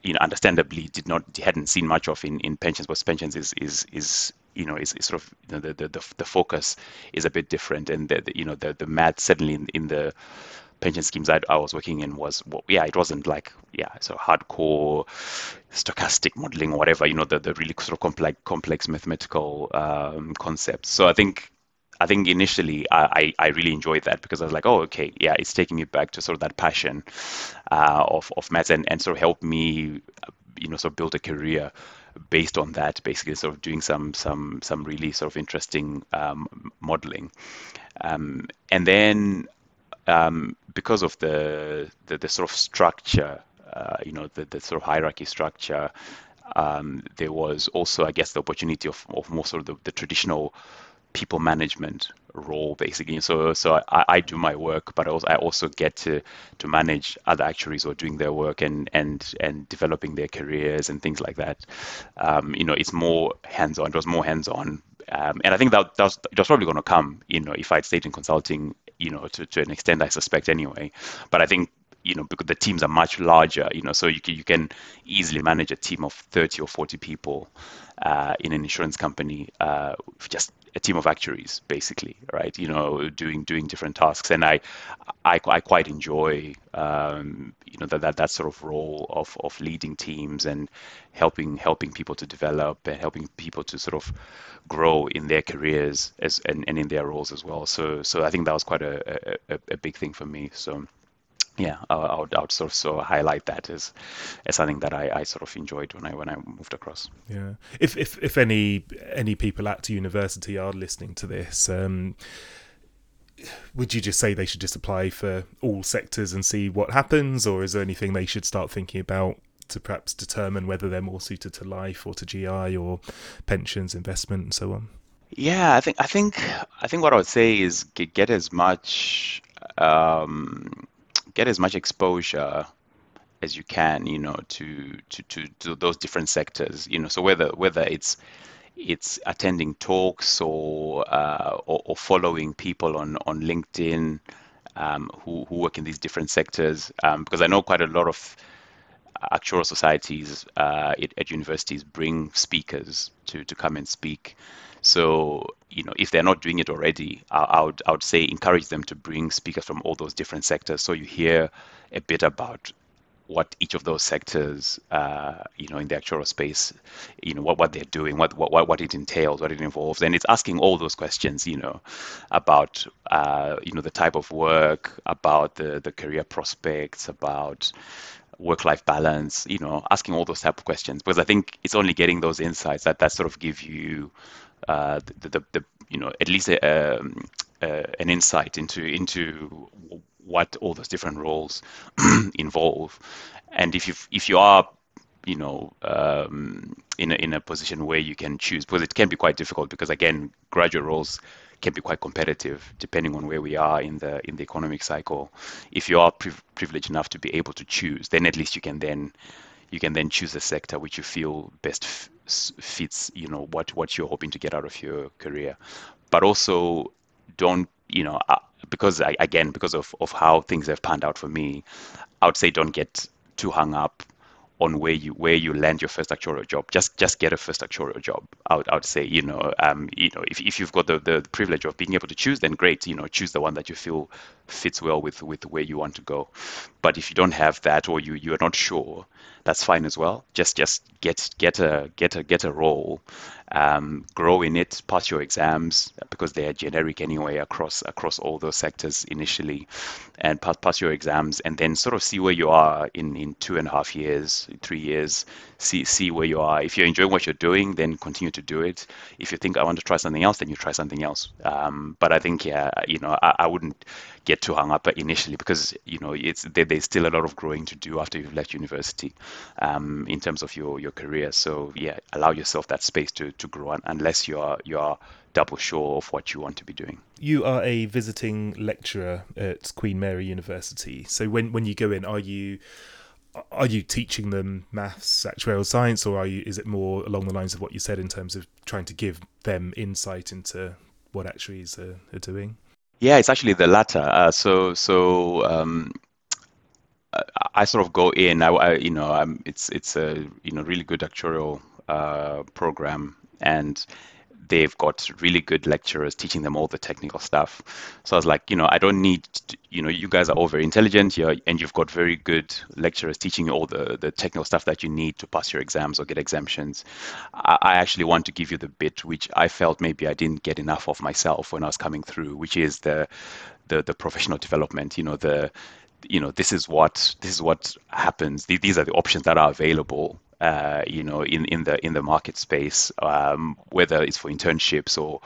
you know, understandably did not hadn't seen much of in, in pensions, but pensions is is is you know is, is sort of you know, the, the the focus is a bit different, and the, the you know the the math certainly in, in the pension schemes I, I was working in was well, yeah it wasn't like yeah so hardcore stochastic modeling or whatever you know the, the really sort of complex complex mathematical um, concepts so I think I think initially I, I really enjoyed that because I was like, oh, okay, yeah, it's taking me back to sort of that passion uh, of, of maths and, and sort of helped me, you know, sort of build a career based on that, basically sort of doing some some some really sort of interesting um, modeling. Um, and then um, because of the, the, the sort of structure, uh, you know, the, the sort of hierarchy structure, um, there was also, I guess, the opportunity of, of more sort of the, the traditional people management role basically. So so I, I do my work but also I also get to to manage other actuaries who are doing their work and and and developing their careers and things like that. Um, you know it's more hands-on it was more hands-on. Um, and I think that, that was, it was probably going to come you know if I'd stayed in consulting you know, to, to an extent, I suspect anyway. But I think you know because the teams are much larger you know so you can, you can easily manage a team of 30 or 40 people uh, in an insurance company uh, just a team of actuaries basically right? You know doing doing different tasks. And i i, I quite enjoy um, you know that, that that sort of role of of leading teams and helping helping people to develop and helping people to sort of grow in their careers as and, and in their roles as well. So so i think that was quite a, a, a big thing for me. So yeah, I, would, I would sort of, sort highlight that as as something that I, I sort of enjoyed when I when I moved across. Yeah, if if if any any people at university are listening to this, um, would you just say they should just apply for all sectors and see what happens, or is there anything they should start thinking about to perhaps determine whether they're more suited to life or to GI or pensions, investment, and so on? Yeah, I think I think I think what I would say is get, get as much um, get as much exposure as you can, you know, to, to, to, to those different sectors, you know, so whether whether it's it's attending talks or, uh, or, or following people on on LinkedIn um, who who work in these different sectors, um, because I know quite a lot of actuarial societies uh, at, at, universities bring speakers to to come and speak. So, you know, if they're not doing it already, I, I, would I would say encourage them to bring speakers from all those different sectors, so you hear a bit about what each of those sectors, uh, you know, in the actuarial space, you know, what, what they're doing, what, what what it entails, what it involves, and it's asking all those questions, you know, about uh, you know the type of work, about the the career prospects, about work-life balance, you know, asking all those type of questions. Because I think it's only getting those insights that that sort of give you uh, the, the, the, you know at least a, um, uh, an insight into into what all those different roles involve, and if you if you are you know um, in a, in a position where you can choose because it can be quite difficult because again graduate roles can be quite competitive depending on where we are in the in the economic cycle. If you are priv- privileged enough to be able to choose then at least you can then you can then choose a sector which you feel best fits you know what what you're hoping to get out of your career but also don't you know uh, because I, again because of of how things have panned out for me i would say don't get too hung up on where you where you land your first actuarial job. Just just get a first actuarial job. I would, I would say you know um, you know if, if you've got the, the privilege of being able to choose, then great. You know choose the one that you feel fits well with with where you want to go. But if you don't have that or you you are not sure, that's fine as well. Just just get get a get a get a role um, grow in it, pass your exams because they are generic anyway across across all those sectors initially, and pass pass your exams, and then sort of see where you are in in two and a half years, three years. See see where you are. If you're enjoying what you're doing, then continue to do it. If you think I want to try something else, then you try something else. Um, but I think yeah, you know, I, I wouldn't get too hung up initially because you know it's there, there's still a lot of growing to do after you've left university um, in terms of your your career. So yeah, allow yourself that space to to grow unless you are you are double sure of what you want to be doing. You are a visiting lecturer at Queen Mary University. So when when you go in, are you are you teaching them maths, actuarial science, or are you? Is it more along the lines of what you said in terms of trying to give them insight into what actuaries are, are doing? Yeah, it's actually the latter. Uh, so so um, I sort of go in. I, I, you know I'm, it's it's a you know really good actuarial uh, program and they've got really good lecturers teaching them all the technical stuff. So I was like, you know, I don't need, to, you know, you guys are all very intelligent you're, and you've got very good lecturers teaching you all the, the technical stuff that you need to pass your exams or get exemptions. I, I actually want to give you the bit which I felt maybe I didn't get enough of myself when I was coming through, which is the the, the professional development, you know, the you know this is what this is what happens these are the options that are available uh, you know, in, in the in the market space, um, whether it's for internships or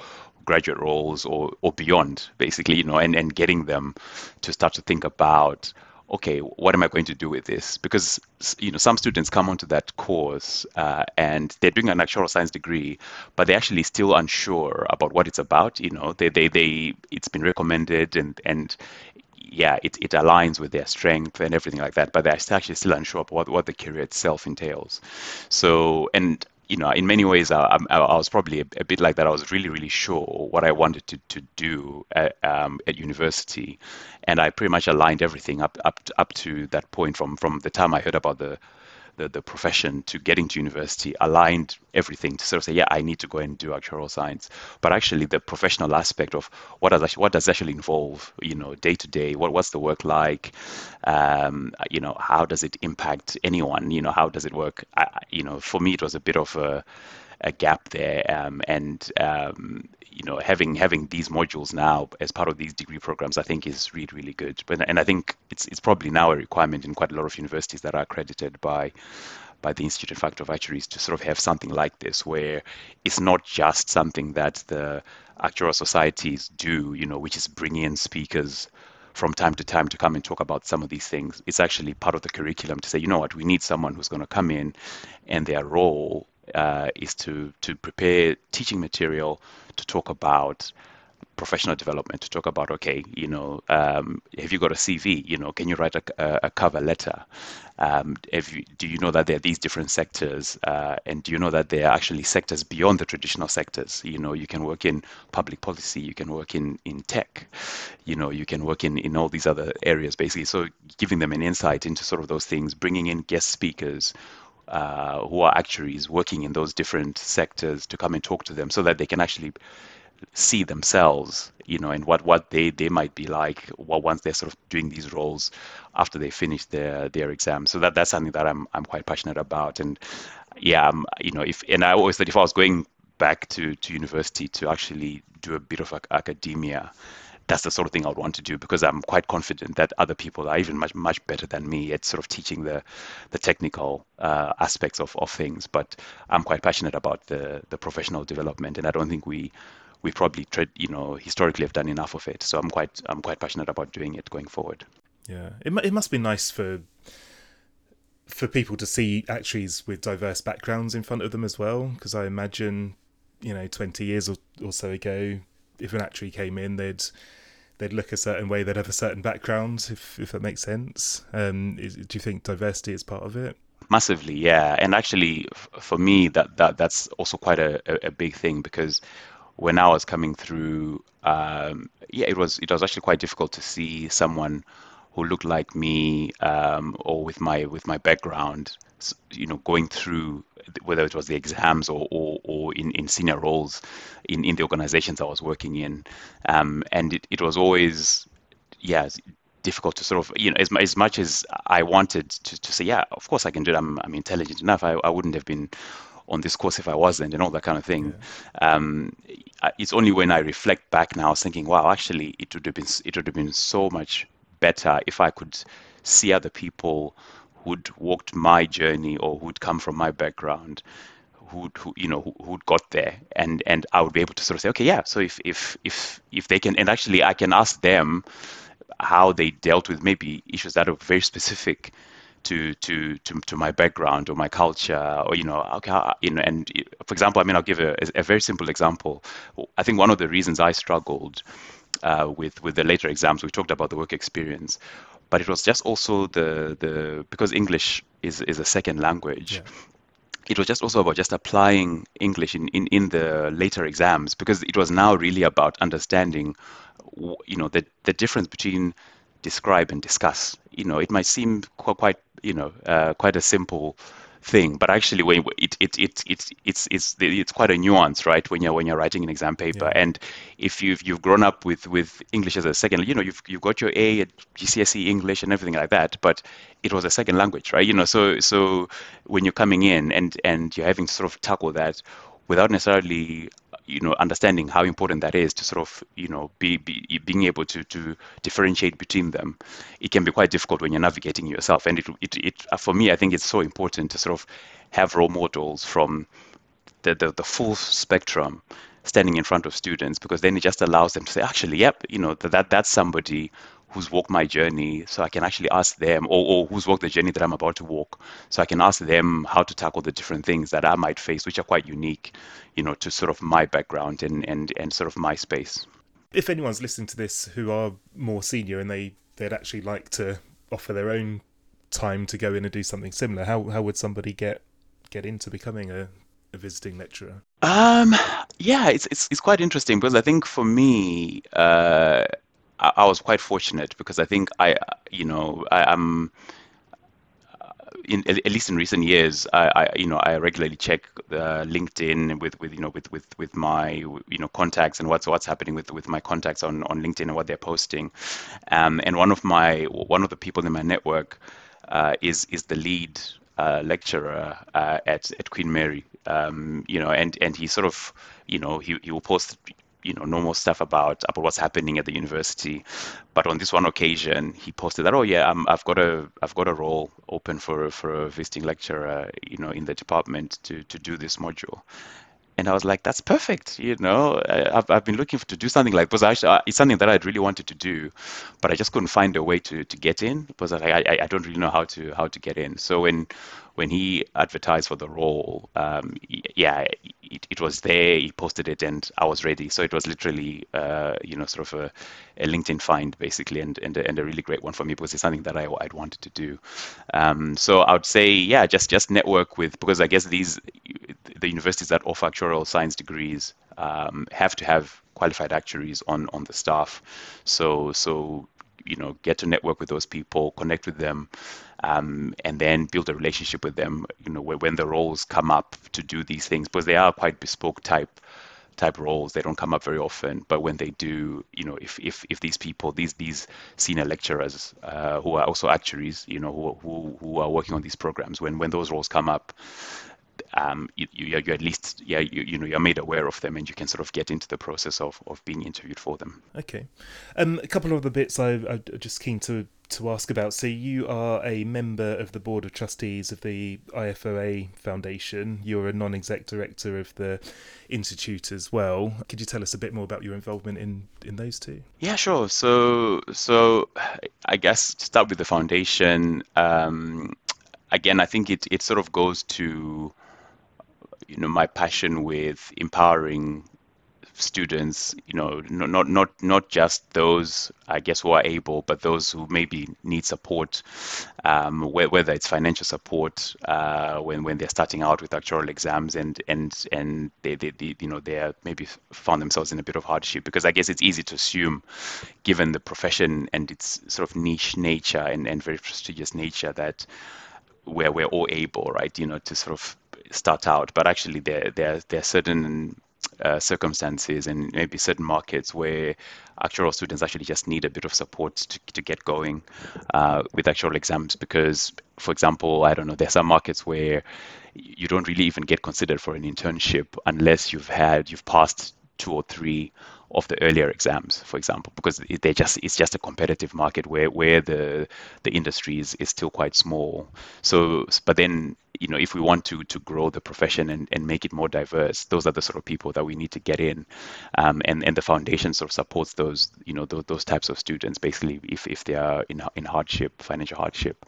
graduate roles or or beyond, basically, you know, and, and getting them to start to think about okay, what am I going to do with this? Because you know some students come onto that course uh, and they're doing an actuarial science degree, but they're actually still unsure about what it's about. You know, they they, they it's been recommended and and yeah, it, it aligns with their strength and everything like that, but they're actually still unsure about what, what the career itself entails. So, and you know, in many ways, I, I, I was probably a, a, bit like that. I was really, really sure what I wanted to, to do at, um, at university, and I pretty much aligned everything up up up to that point from from the time I heard about the the, the profession to getting to university aligned everything to sort of say, yeah, I need to go and do actuarial science. But actually, the professional aspect of what does actually, what does actually involve, you know, day to day, what what's the work like, um, you know, how does it impact anyone, you know, how does it work? I, you know, for me, it was a bit of a a gap there. Um, and um, you know, having having these modules now as part of these degree programs, I think is really really good. But and I think it's it's probably now a requirement in quite a lot of universities that are accredited by by the Institute and Faculty of Actuaries to sort of have something like this, where it's not just something that the actuarial societies do, you know, which is bring in speakers from time to time to come and talk about some of these things. It's actually part of the curriculum to say, you know what, we need someone who's going to come in and their role uh, is to to prepare teaching material to talk about professional development to talk about okay you know um, have you got a cv you know can you write a, a cover letter? Um, you, do you know that there are these different sectors uh, and do you know that there are actually sectors beyond the traditional sectors? You know you can work in public policy you can work in in tech you know you can work in in all these other areas basically. So giving them an insight into sort of those things bringing in guest speakers uh, who are actuaries working in those different sectors to come and talk to them so that they can actually see themselves, you know, and what, what they, they might be like well, once they're sort of doing these roles after they finish their their exams. So that that's something that I'm I'm quite passionate about. And yeah, um, you know, if and I always thought if I was going back to to university to actually do a bit of academia that's the sort of thing I would want to do because I'm quite confident that other people are even much much better than me at sort of teaching the the technical uh, aspects of, of things. But I'm quite passionate about the the professional development, and I don't think we we probably you know historically have done enough of it. So I'm quite I'm quite passionate about doing it going forward. Yeah, it it must be nice for for people to see actuaries with diverse backgrounds in front of them as well because I imagine you know 20 years or, or so ago if an actuary came in they'd they'd look a certain way, they'd have a certain background, if if that makes sense. Um, is, do you think diversity is part of it? Massively, yeah. And actually, for me, that, that that's also quite a, a, a, big thing because when I was coming through, um, yeah, it was it was actually quite difficult to see someone who looked like me um, or with my with my background, you know, going through whether it was the exams or, or, or in, in senior roles in, in the organizations I was working in. Um, and it, it was always, yeah, difficult to sort of, you know, as, as much as I wanted to, to say, yeah, of course I can do it, I'm, I'm intelligent enough, I, I wouldn't have been on this course if I wasn't, and all that kind of thing. Yeah. Um, it's only when I reflect back now, thinking, wow, actually, it would have been it would have been so much better if I could see other people who'd walked my journey or who'd come from my background who who you know who, who'd got there. And and I would be able to sort of say okay yeah so if if if if they can and actually I can ask them how they dealt with maybe issues that are very specific to to to, to my background or my culture or you know okay you know and for example I mean I'll give a, a very simple example. I think one of the reasons I struggled uh, with with the later exams we talked about the work experience but it was just also the the because English is is a second language yeah it was just also about just applying English in, in, in the later exams because it was now really about understanding, you know, the, the difference between describe and discuss. You know, it might seem quite, quite you know, uh, quite a simple thing but actually when it, it, it, it, it's it's it's quite a nuance right? When you're when you're writing an exam paper. Yeah. and if you've you've grown up with with english as a second you know you've you've got your a at gcse english and everything like that but it was a second language right? You know so so when you're coming in and and you're having to sort of tackle that without necessarily you know understanding how important that is to sort of you know be, be being able to to differentiate between them it can be quite difficult when you're navigating yourself. And it, it, it for me i think it's so important to sort of have role models from the, the, the full spectrum standing in front of students because then it just allows them to say actually yep you know that, that that's somebody who's walked my journey so I can actually ask them, or, or who's walked the journey that I'm about to walk. So I can ask them how to tackle the different things that I might face, which are quite unique, you know, to sort of my background and, and, and sort of my space. If anyone's listening to this who are more senior and they, they'd actually like to offer their own time to go in and do something similar, how, how would somebody get get into becoming a, a visiting lecturer? Um, yeah, it's, it's it's quite interesting because I think for me, uh, I, I was quite fortunate because I think I, you know, I, am in, at least in recent years, I, I, you know I regularly check uh, LinkedIn with, with you know with, with, with my you know contacts and what's what's happening with, with my contacts on, on LinkedIn and what they're posting. Um, and one of my one of the people in my network uh, is is the lead uh, lecturer uh, at at Queen Mary. Um, you know, and and he sort of you know he he will post you know normal stuff about about what's happening at the university but on this one occasion he posted that oh yeah i have got a i've got a role open for for a visiting lecturer you know in the department to to do this module and I was like, that's perfect. You know, I've, I've been looking for, to do something like because actually it's something that I'd really wanted to do, but I just couldn't find a way to, to get in because I, I, I don't really know how to how to get in. So when when he advertised for the role, um, yeah, it, it was there. He posted it, and I was ready. So it was literally, uh, you know, sort of a, a, LinkedIn find basically, and and a, and a really great one for me because it's something that I I'd wanted to do. Um, so I would say, yeah, just just network with because I guess these the universities that offer actuarial science degrees um, have to have qualified actuaries on on the staff. So so you know get to network with those people, connect with them um, and then build a relationship with them. You know, when the roles come up to do these things, because they are quite bespoke type type roles. They don't come up very often, but when they do, you know, if if, if these people, these these senior lecturers uh, who are also actuaries, you know, who, who who are working on these programs, when when those roles come up, um, you, you, you at least yeah you, you know you're made aware of them and you can sort of get into the process of, of being interviewed for them. Okay, um, a couple of the bits I, I'm just keen to to ask about. So you are a member of the board of trustees of the IFOA Foundation. You're a non-exec director of the institute as well. Could you tell us a bit more about your involvement in in those two? Yeah, sure. So so I guess to start with the foundation. Um, again, I think it it sort of goes to you know my passion with empowering students you know not not not just those i guess who are able but those who maybe need support um, whether it's financial support uh, when when they're starting out with actuarial exams and and and they, they, they you know they are maybe found themselves in a bit of hardship. Because i guess it's easy to assume given the profession and its sort of niche nature and, and very prestigious nature that where we're all able right? You know to sort of start out, but actually there there there are certain uh, circumstances and maybe certain markets where actuarial students actually just need a bit of support to, to get going uh, with actuarial exams because, for example, I don't know, there are some markets where you don't really even get considered for an internship unless you've had you've passed two or three of the earlier exams, for example, because they just it's just a competitive market where where the the industry is, is still quite small. So, but then you know if we want to to grow the profession and, and make it more diverse, those are the sort of people that we need to get in, um, and and the foundation sort of supports those you know those, those types of students basically if if they are in in hardship, financial hardship,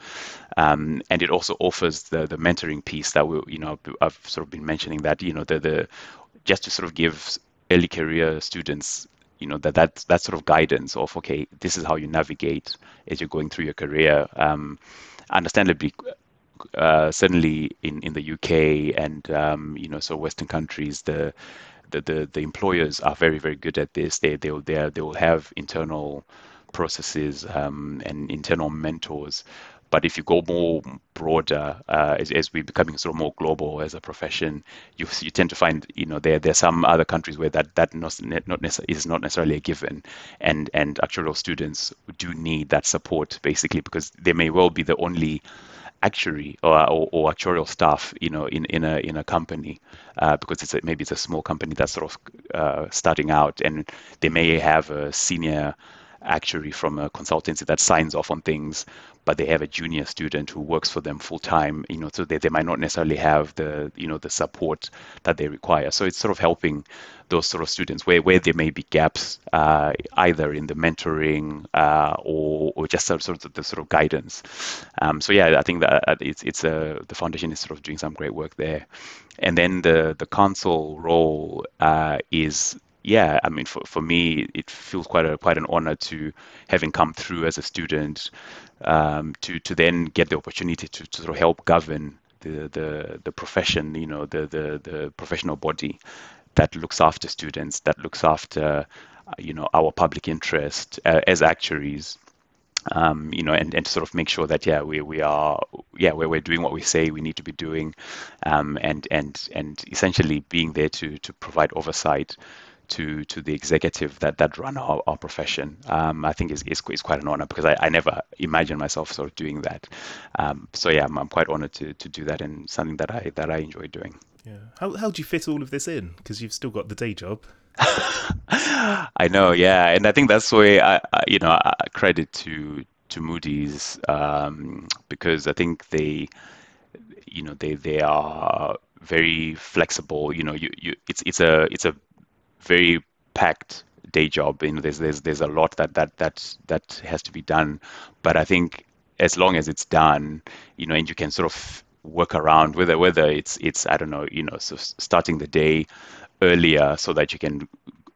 um, and it also offers the the mentoring piece that we you know I've sort of been mentioning that you know the the just to sort of give early career students you know that that that sort of guidance of okay this is how you navigate as you're going through your career. Um, understandably uh, certainly in, in the UK and um, you know so Western countries the, the the the employers are very very good at this. They they they, they will have internal processes um, and internal mentors but if you go more broader, uh, as, as, we're becoming sort of more global as a profession, you, you tend to find, you know, there there are some other countries where that that not, not necess- is not necessarily a given, and and actuarial students do need that support basically because they may well be the only actuary or, or, or, actuarial staff, you know, in, in a in a company, uh, because it's a, maybe it's a small company that's sort of uh, starting out, and they may have a senior actuary from a consultancy that signs off on things, but they have a junior student who works for them full time, you know, so they, they might not necessarily have the, you know, the support that they require. So it's sort of helping those sort of students where, where there may be gaps, uh, either in the mentoring uh, or, or just sort of the sort of guidance. Um, so yeah, I think that uh, it's, it's a, the foundation is sort of doing some great work there. And then the, the council role uh, is yeah, I mean, for, for me, it feels quite a quite an honor to having come through as a student, um, to to then get the opportunity to, to sort of help govern the the the profession, you know, the the the professional body that looks after students, that looks after, uh, you know, our public interest uh, as actuaries. Um, you know, and, and sort of make sure that yeah, we, we are yeah, we're, we're doing what we say we need to be doing, um, and and and essentially being there to to provide oversight to to the executive that that run our, our profession. Um, I think is, is, is quite an honor because I, I never imagined myself sort of doing that. Um, so yeah, I'm, I'm quite honored to to do that and something that I that I enjoy doing. Yeah. How how do you fit all of this in? Because you've still got the day job. I know, yeah, and I think that's why I, I you know I credit to to Moody's um, because I think they, you know, they they are very flexible. You know, you, you it's it's a it's a very packed day job. You know, there's there's there's a lot that that that that has to be done. But I think as long as it's done, you know, and you can sort of work around whether whether it's it's I don't know, you know, so starting the day earlier so that you can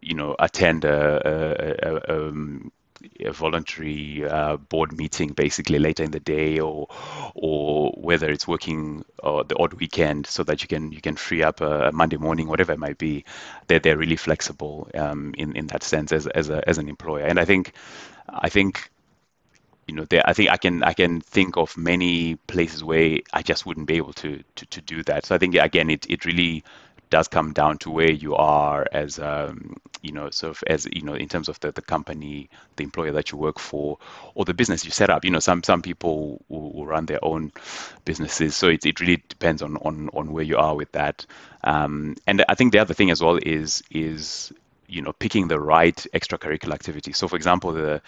you know attend a, a, a, um, a voluntary uh, board meeting basically later in the day or or whether it's working uh, the odd weekend so that you can you can free up a Monday morning whatever it might be they're, they're really flexible um, in in that sense as as, a, as an employer. And I think I think you know I think I can I can think of many places where I just wouldn't be able to to, to do that. So I think again it, it really does come down to where you are as um, you know sort of as you know in terms of the, the company the employer that you work for or the business you set up. You know some some people will, will run their own businesses. So it, it really depends on on on where you are with that. Um, and I think the other thing as well is is you know picking the right extracurricular activity. So for example the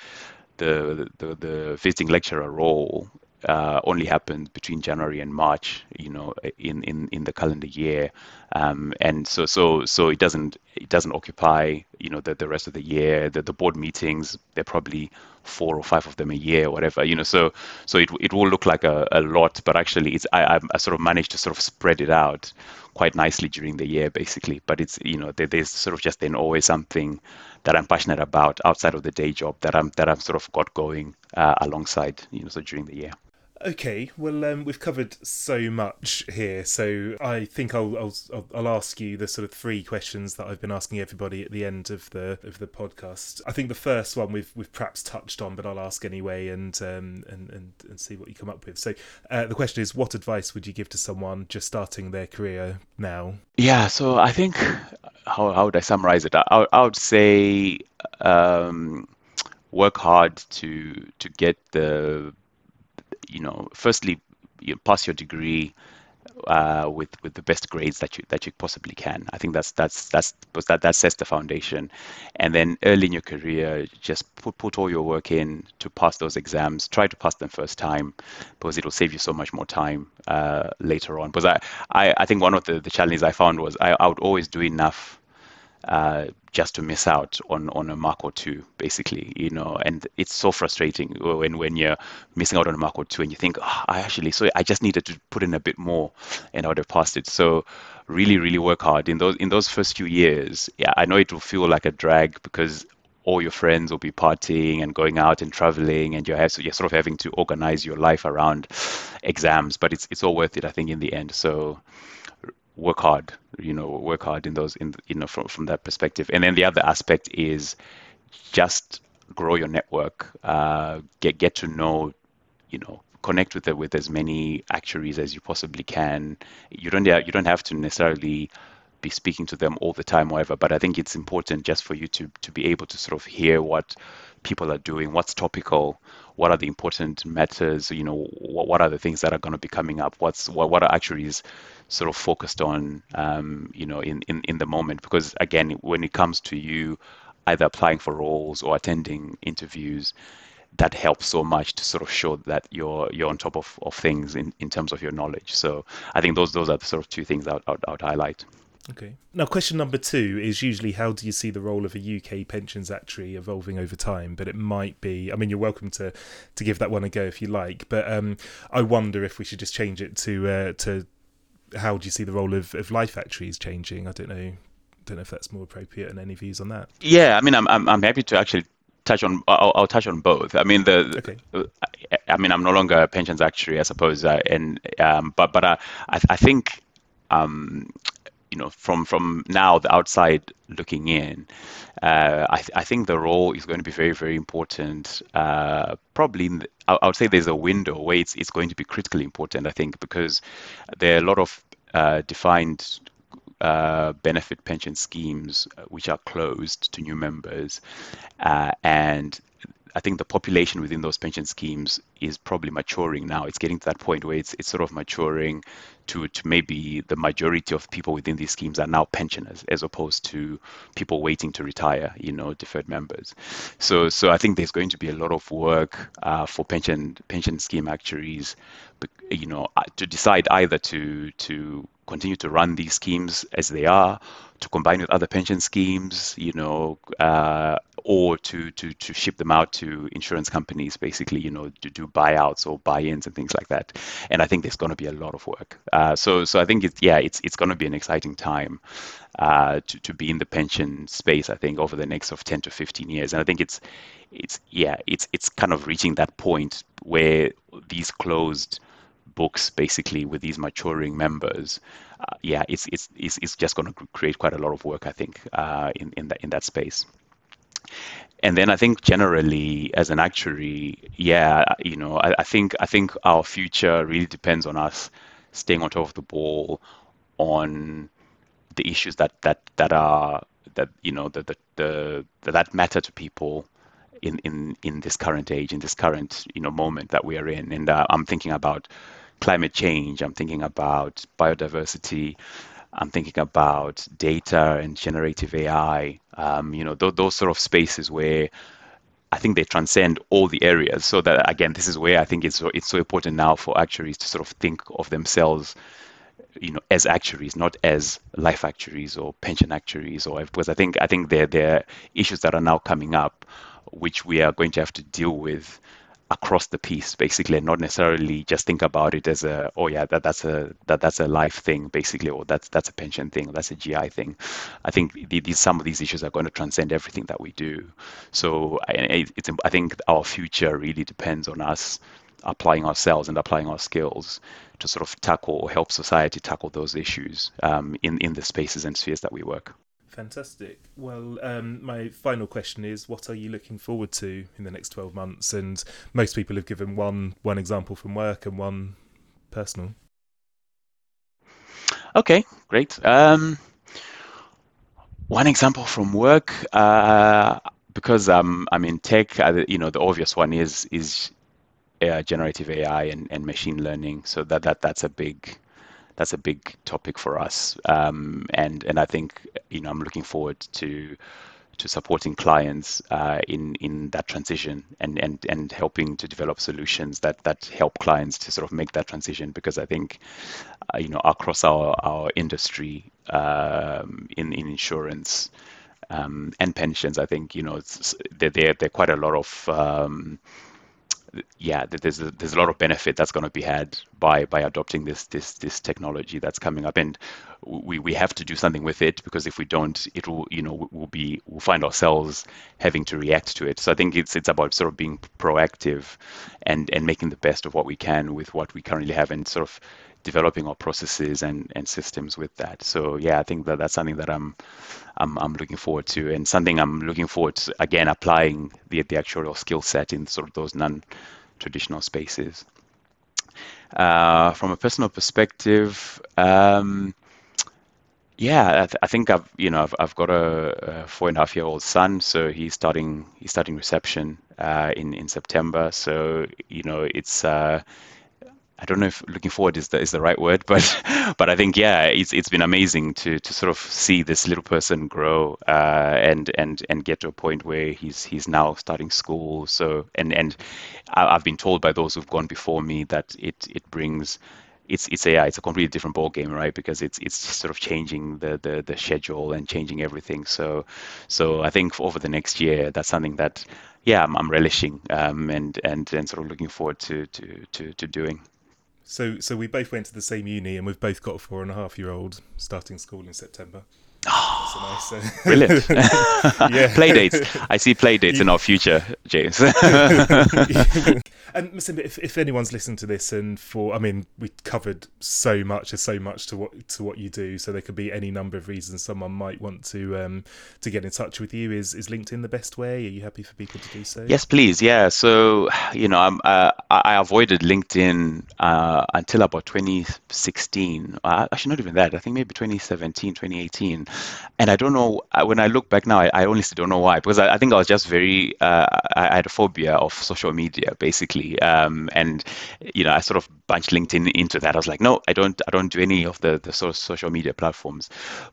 the, the, the visiting lecturer role uh, only happens between January and March, you know, in, in, in the calendar year, um, and so so so it doesn't it doesn't occupy you know the, the rest of the year. The, the board meetings they're probably four or five of them a year whatever, you know. So so it it will look like a, a lot, but actually it's I, I sort of managed to sort of spread it out quite nicely during the year, basically. But it's you know there, there's sort of just then always something that I'm passionate about outside of the day job that I'm that I've sort of got going uh, alongside you know so during the year. Okay, well, um, we've covered so much here, so I think I'll, I'll I'll ask you the sort of three questions that I've been asking everybody at the end of the of the podcast. I think the first one we've we've perhaps touched on, but I'll ask anyway, and um, and, and and see what you come up with. So, uh, the question is, what advice would you give to someone just starting their career now? Yeah, so I think how how would I summarize it? I, I would say. Um, work hard to to get the you know, firstly, you pass your degree, uh, with with the best grades that you that you possibly can. I think that's that's that's that that sets the foundation, and then early in your career, just put put all your work in to pass those exams. Try to pass them first time, because it will save you so much more time uh, later on. Because I, I I think one of the the challenges I found was I, I would always do enough uh, just to miss out on on a mark or two, basically, you know. And it's so frustrating when when you're missing out on a mark or two, and you think, oh, I actually, so I just needed to put in a bit more, and I would have passed it. So really, really work hard in those in those first few years. Yeah, I know it will feel like a drag because all your friends will be partying and going out and traveling, and you're, so you're sort of having to organize your life around exams. But it's it's all worth it, I think, in the end. So work hard you know work hard in those in you know from, from that perspective. And then the other aspect is just grow your network uh, get get to know you know connect with it with as many actuaries as you possibly can. You don't you don't have to necessarily be speaking to them all the time whatever but i think it's important just for you to to be able to sort of hear what people are doing what's topical what are the important matters you know what, what are the things that are going to be coming up what's what, what are actuaries sort of focused on, um, you know, in, in, in the moment. Because again, when it comes to you either applying for roles or attending interviews, that helps so much to sort of show that you're you're on top of, of things in, in terms of your knowledge. So I think those those are the sort of two things I would, I would highlight. Okay. Now, question number two is usually how do you see the role of a UK pensions actuary evolving over time? But it might be, I mean, you're welcome to to give that one a go if you like. But um, I wonder if we should just change it to uh, to how do you see the role of, of life actuaries changing? I don't know. Don't know if that's more appropriate and any views on that. Yeah, I mean, I'm I'm, I'm happy to actually touch on. I'll, I'll touch on both. I mean, the. Okay. I, I mean, I'm no longer a pensions actuary, I suppose, uh, and um, but but uh, I I think um, you know from from now the outside looking in uh, I, th- I think the role is going to be very very important. Uh, probably the, I, I, would say there's a window where it's, it's going to be critically important i think because there are a lot of uh, defined uh, benefit pension schemes uh, which are closed to new members uh, and I think the population within those pension schemes is probably maturing now. It's getting to that point where it's it's sort of maturing to to maybe the majority of people within these schemes are now pensioners as opposed to people waiting to retire, you know, deferred members. So so I think there's going to be a lot of work uh, for pension pension scheme actuaries, you know, uh, to decide either to to continue to run these schemes as they are, to combine with other pension schemes, you know, uh, or to, to to ship them out to insurance companies, basically, you know, to do buyouts or buy-ins and things like that. And I think there's going to be a lot of work. Uh, so so I think it's yeah, it's it's going to be an exciting time uh, to to be in the pension space. I think over the next of 10 to 15 years, and I think it's it's yeah, it's it's kind of reaching that point where these closed books basically with these maturing members uh, yeah it's, it's it's it's just going to create quite a lot of work i think uh, in in that in that space and then I think generally as an actuary, yeah, you know, I, I, think I think our future really depends on us staying on top of the ball on the issues that that that are that you know that that the, that matter to people in in in this current age, in this current you know moment that we are in. And uh, I'm thinking about climate change. I'm thinking about biodiversity. I'm thinking about data and generative AI. Um, you know, th- those sort of spaces where I think they transcend all the areas. So that again, this is where I think it's so, it's so important now for actuaries to sort of think of themselves, you know, as actuaries, not as life actuaries or pension actuaries, or because I think I think there there are issues that are now coming up, which we are going to have to deal with across the piece basically and not necessarily just think about it as a oh yeah that that's a that that's a life thing basically or that's that's a pension thing that's a GI thing. I think these some of these issues are going to transcend everything that we do. So it's I think our future really depends on us applying ourselves and applying our skills to sort of tackle or help society tackle those issues um, in in the spaces and spheres that we work Fantastic. Well, um, my final question is: What are you looking forward to in the next twelve months? And most people have given one one example from work and one personal. Okay, great. Um, one example from work, uh, because I'm I'm in tech. Uh, you know, the obvious one is is uh, generative AI and, and machine learning. So that that that's a big that's a big topic for us. Um, and and I think you know I'm looking forward to to supporting clients uh, in in that transition and and and helping to develop solutions that that help clients to sort of make that transition because I think uh, you know across our our industry um, in in insurance um, and pensions I think you know there there there quite a lot of um, yeah, there's a, there's a lot of benefit that's going to be had by by adopting this this this technology that's coming up, and we we have to do something with it because if we don't, it will you know we'll be we'll find ourselves having to react to it. So I think it's it's about sort of being proactive, and and making the best of what we can with what we currently have, and sort of developing our processes and, and systems with that. So yeah, I think that that's something that I'm I'm, I'm looking forward to, and something I'm looking forward to again applying the the actual skill set in sort of those non-traditional spaces. Uh, from a personal perspective, um, yeah, I, th- I, think I've you know I've, I've got a, a, four and a half year old son, so he's starting he's starting reception uh, in in September. So you know it's uh, I don't know if looking forward is the is the right word, but but I think yeah, it's it's been amazing to to sort of see this little person grow uh, and and and get to a point where he's he's now starting school. So and and I've been told by those who've gone before me that it it brings it's it's a yeah, it's a completely different ball game, right? Because it's it's sort of changing the, the the schedule and changing everything. So so I think over the next year, that's something that yeah, I'm, I'm relishing um, and and and sort of looking forward to to to, to doing. So, so we both went to the same uni, and we've both got a four and a half year old starting school in September. Oh, nice, uh... brilliant! yeah. play dates. I see play dates in our future, James. and listen, if, if anyone's listening to this, and for I mean, we covered so much. There's so much to what to what you do. So there could be any number of reasons someone might want to um, to get in touch with you. Is is LinkedIn the best way? Are you happy for people to do so? Yes, please. Yeah. So you know, I'm, uh, I avoided LinkedIn uh, until about 2016. Uh, actually, not even that. I think maybe 2017, 2018 and I don't know when I look back now, I, I honestly don't know why because I, I think I was just very uh, I, had a phobia of social media basically, um, and you know I sort of bunched LinkedIn into that. I was like, no, I don't I don't do any of the the social media platforms,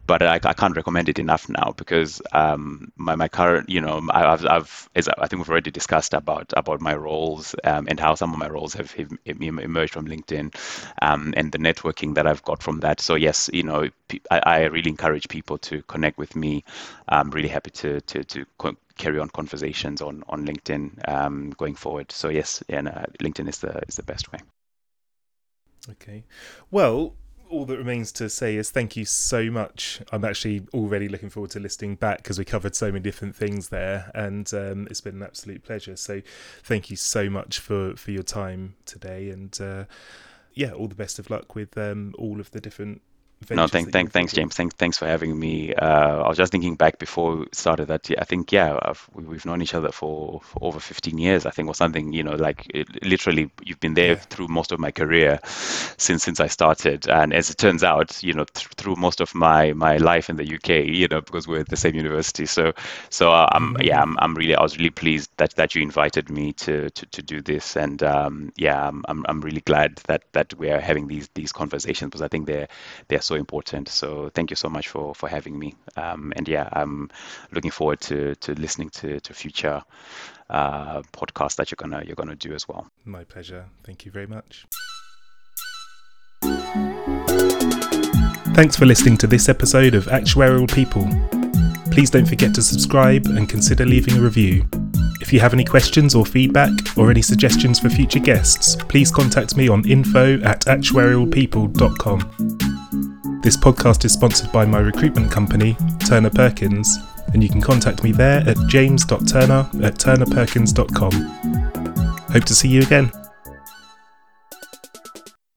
but I, I can't recommend it enough now because um, my my current you know I've I've as I think we've already discussed about about my roles um, and how some of my roles have, have emerged from LinkedIn um, and the networking that I've got from that. So yes, you know I, I really encourage people to connect with me. I'm really happy to to to co- carry on conversations on on LinkedIn um, going forward. So yes, and uh, LinkedIn is the is the best way. Okay, well. All that remains to say is thank you so much. I'm actually already looking forward to listening back because we covered so many different things there, and um, it's been an absolute pleasure. So, thank you so much for for your time today, and uh, yeah, all the best of luck with um, all of the different no, thank, thank, thanks, James. Thanks, thanks for having me. Uh, I was just thinking back before we started that. I think, yeah, I've, we've known each other for, for, over 15 years, I think, or something. You know, like it, literally, you've been there yeah. through most of my career since since I started. And as it turns out, you know, th- through most of my my life in the UK, you know, because we're at the same university. So, so uh, I'm, mm-hmm. yeah, I'm, I'm really, I was really pleased that that you invited me to to, to do this. And um, yeah, I'm, I'm, I'm really glad that that we are having these these conversations because I think they're they're so important. So thank you so much for for having me. Um, and yeah, I'm looking forward to to listening to to future uh, podcasts that you're gonna you're gonna do as well. My pleasure. Thank you very much. Thanks for listening to this episode of Actuarial People. Please don't forget to subscribe and consider leaving a review. If you have any questions or feedback or any suggestions for future guests, please contact me on info at actuarialpeople.com. This podcast is sponsored by my recruitment company, Turner Perkins, and you can contact me there at james.turner at turnerperkins.com. Hope to see you again.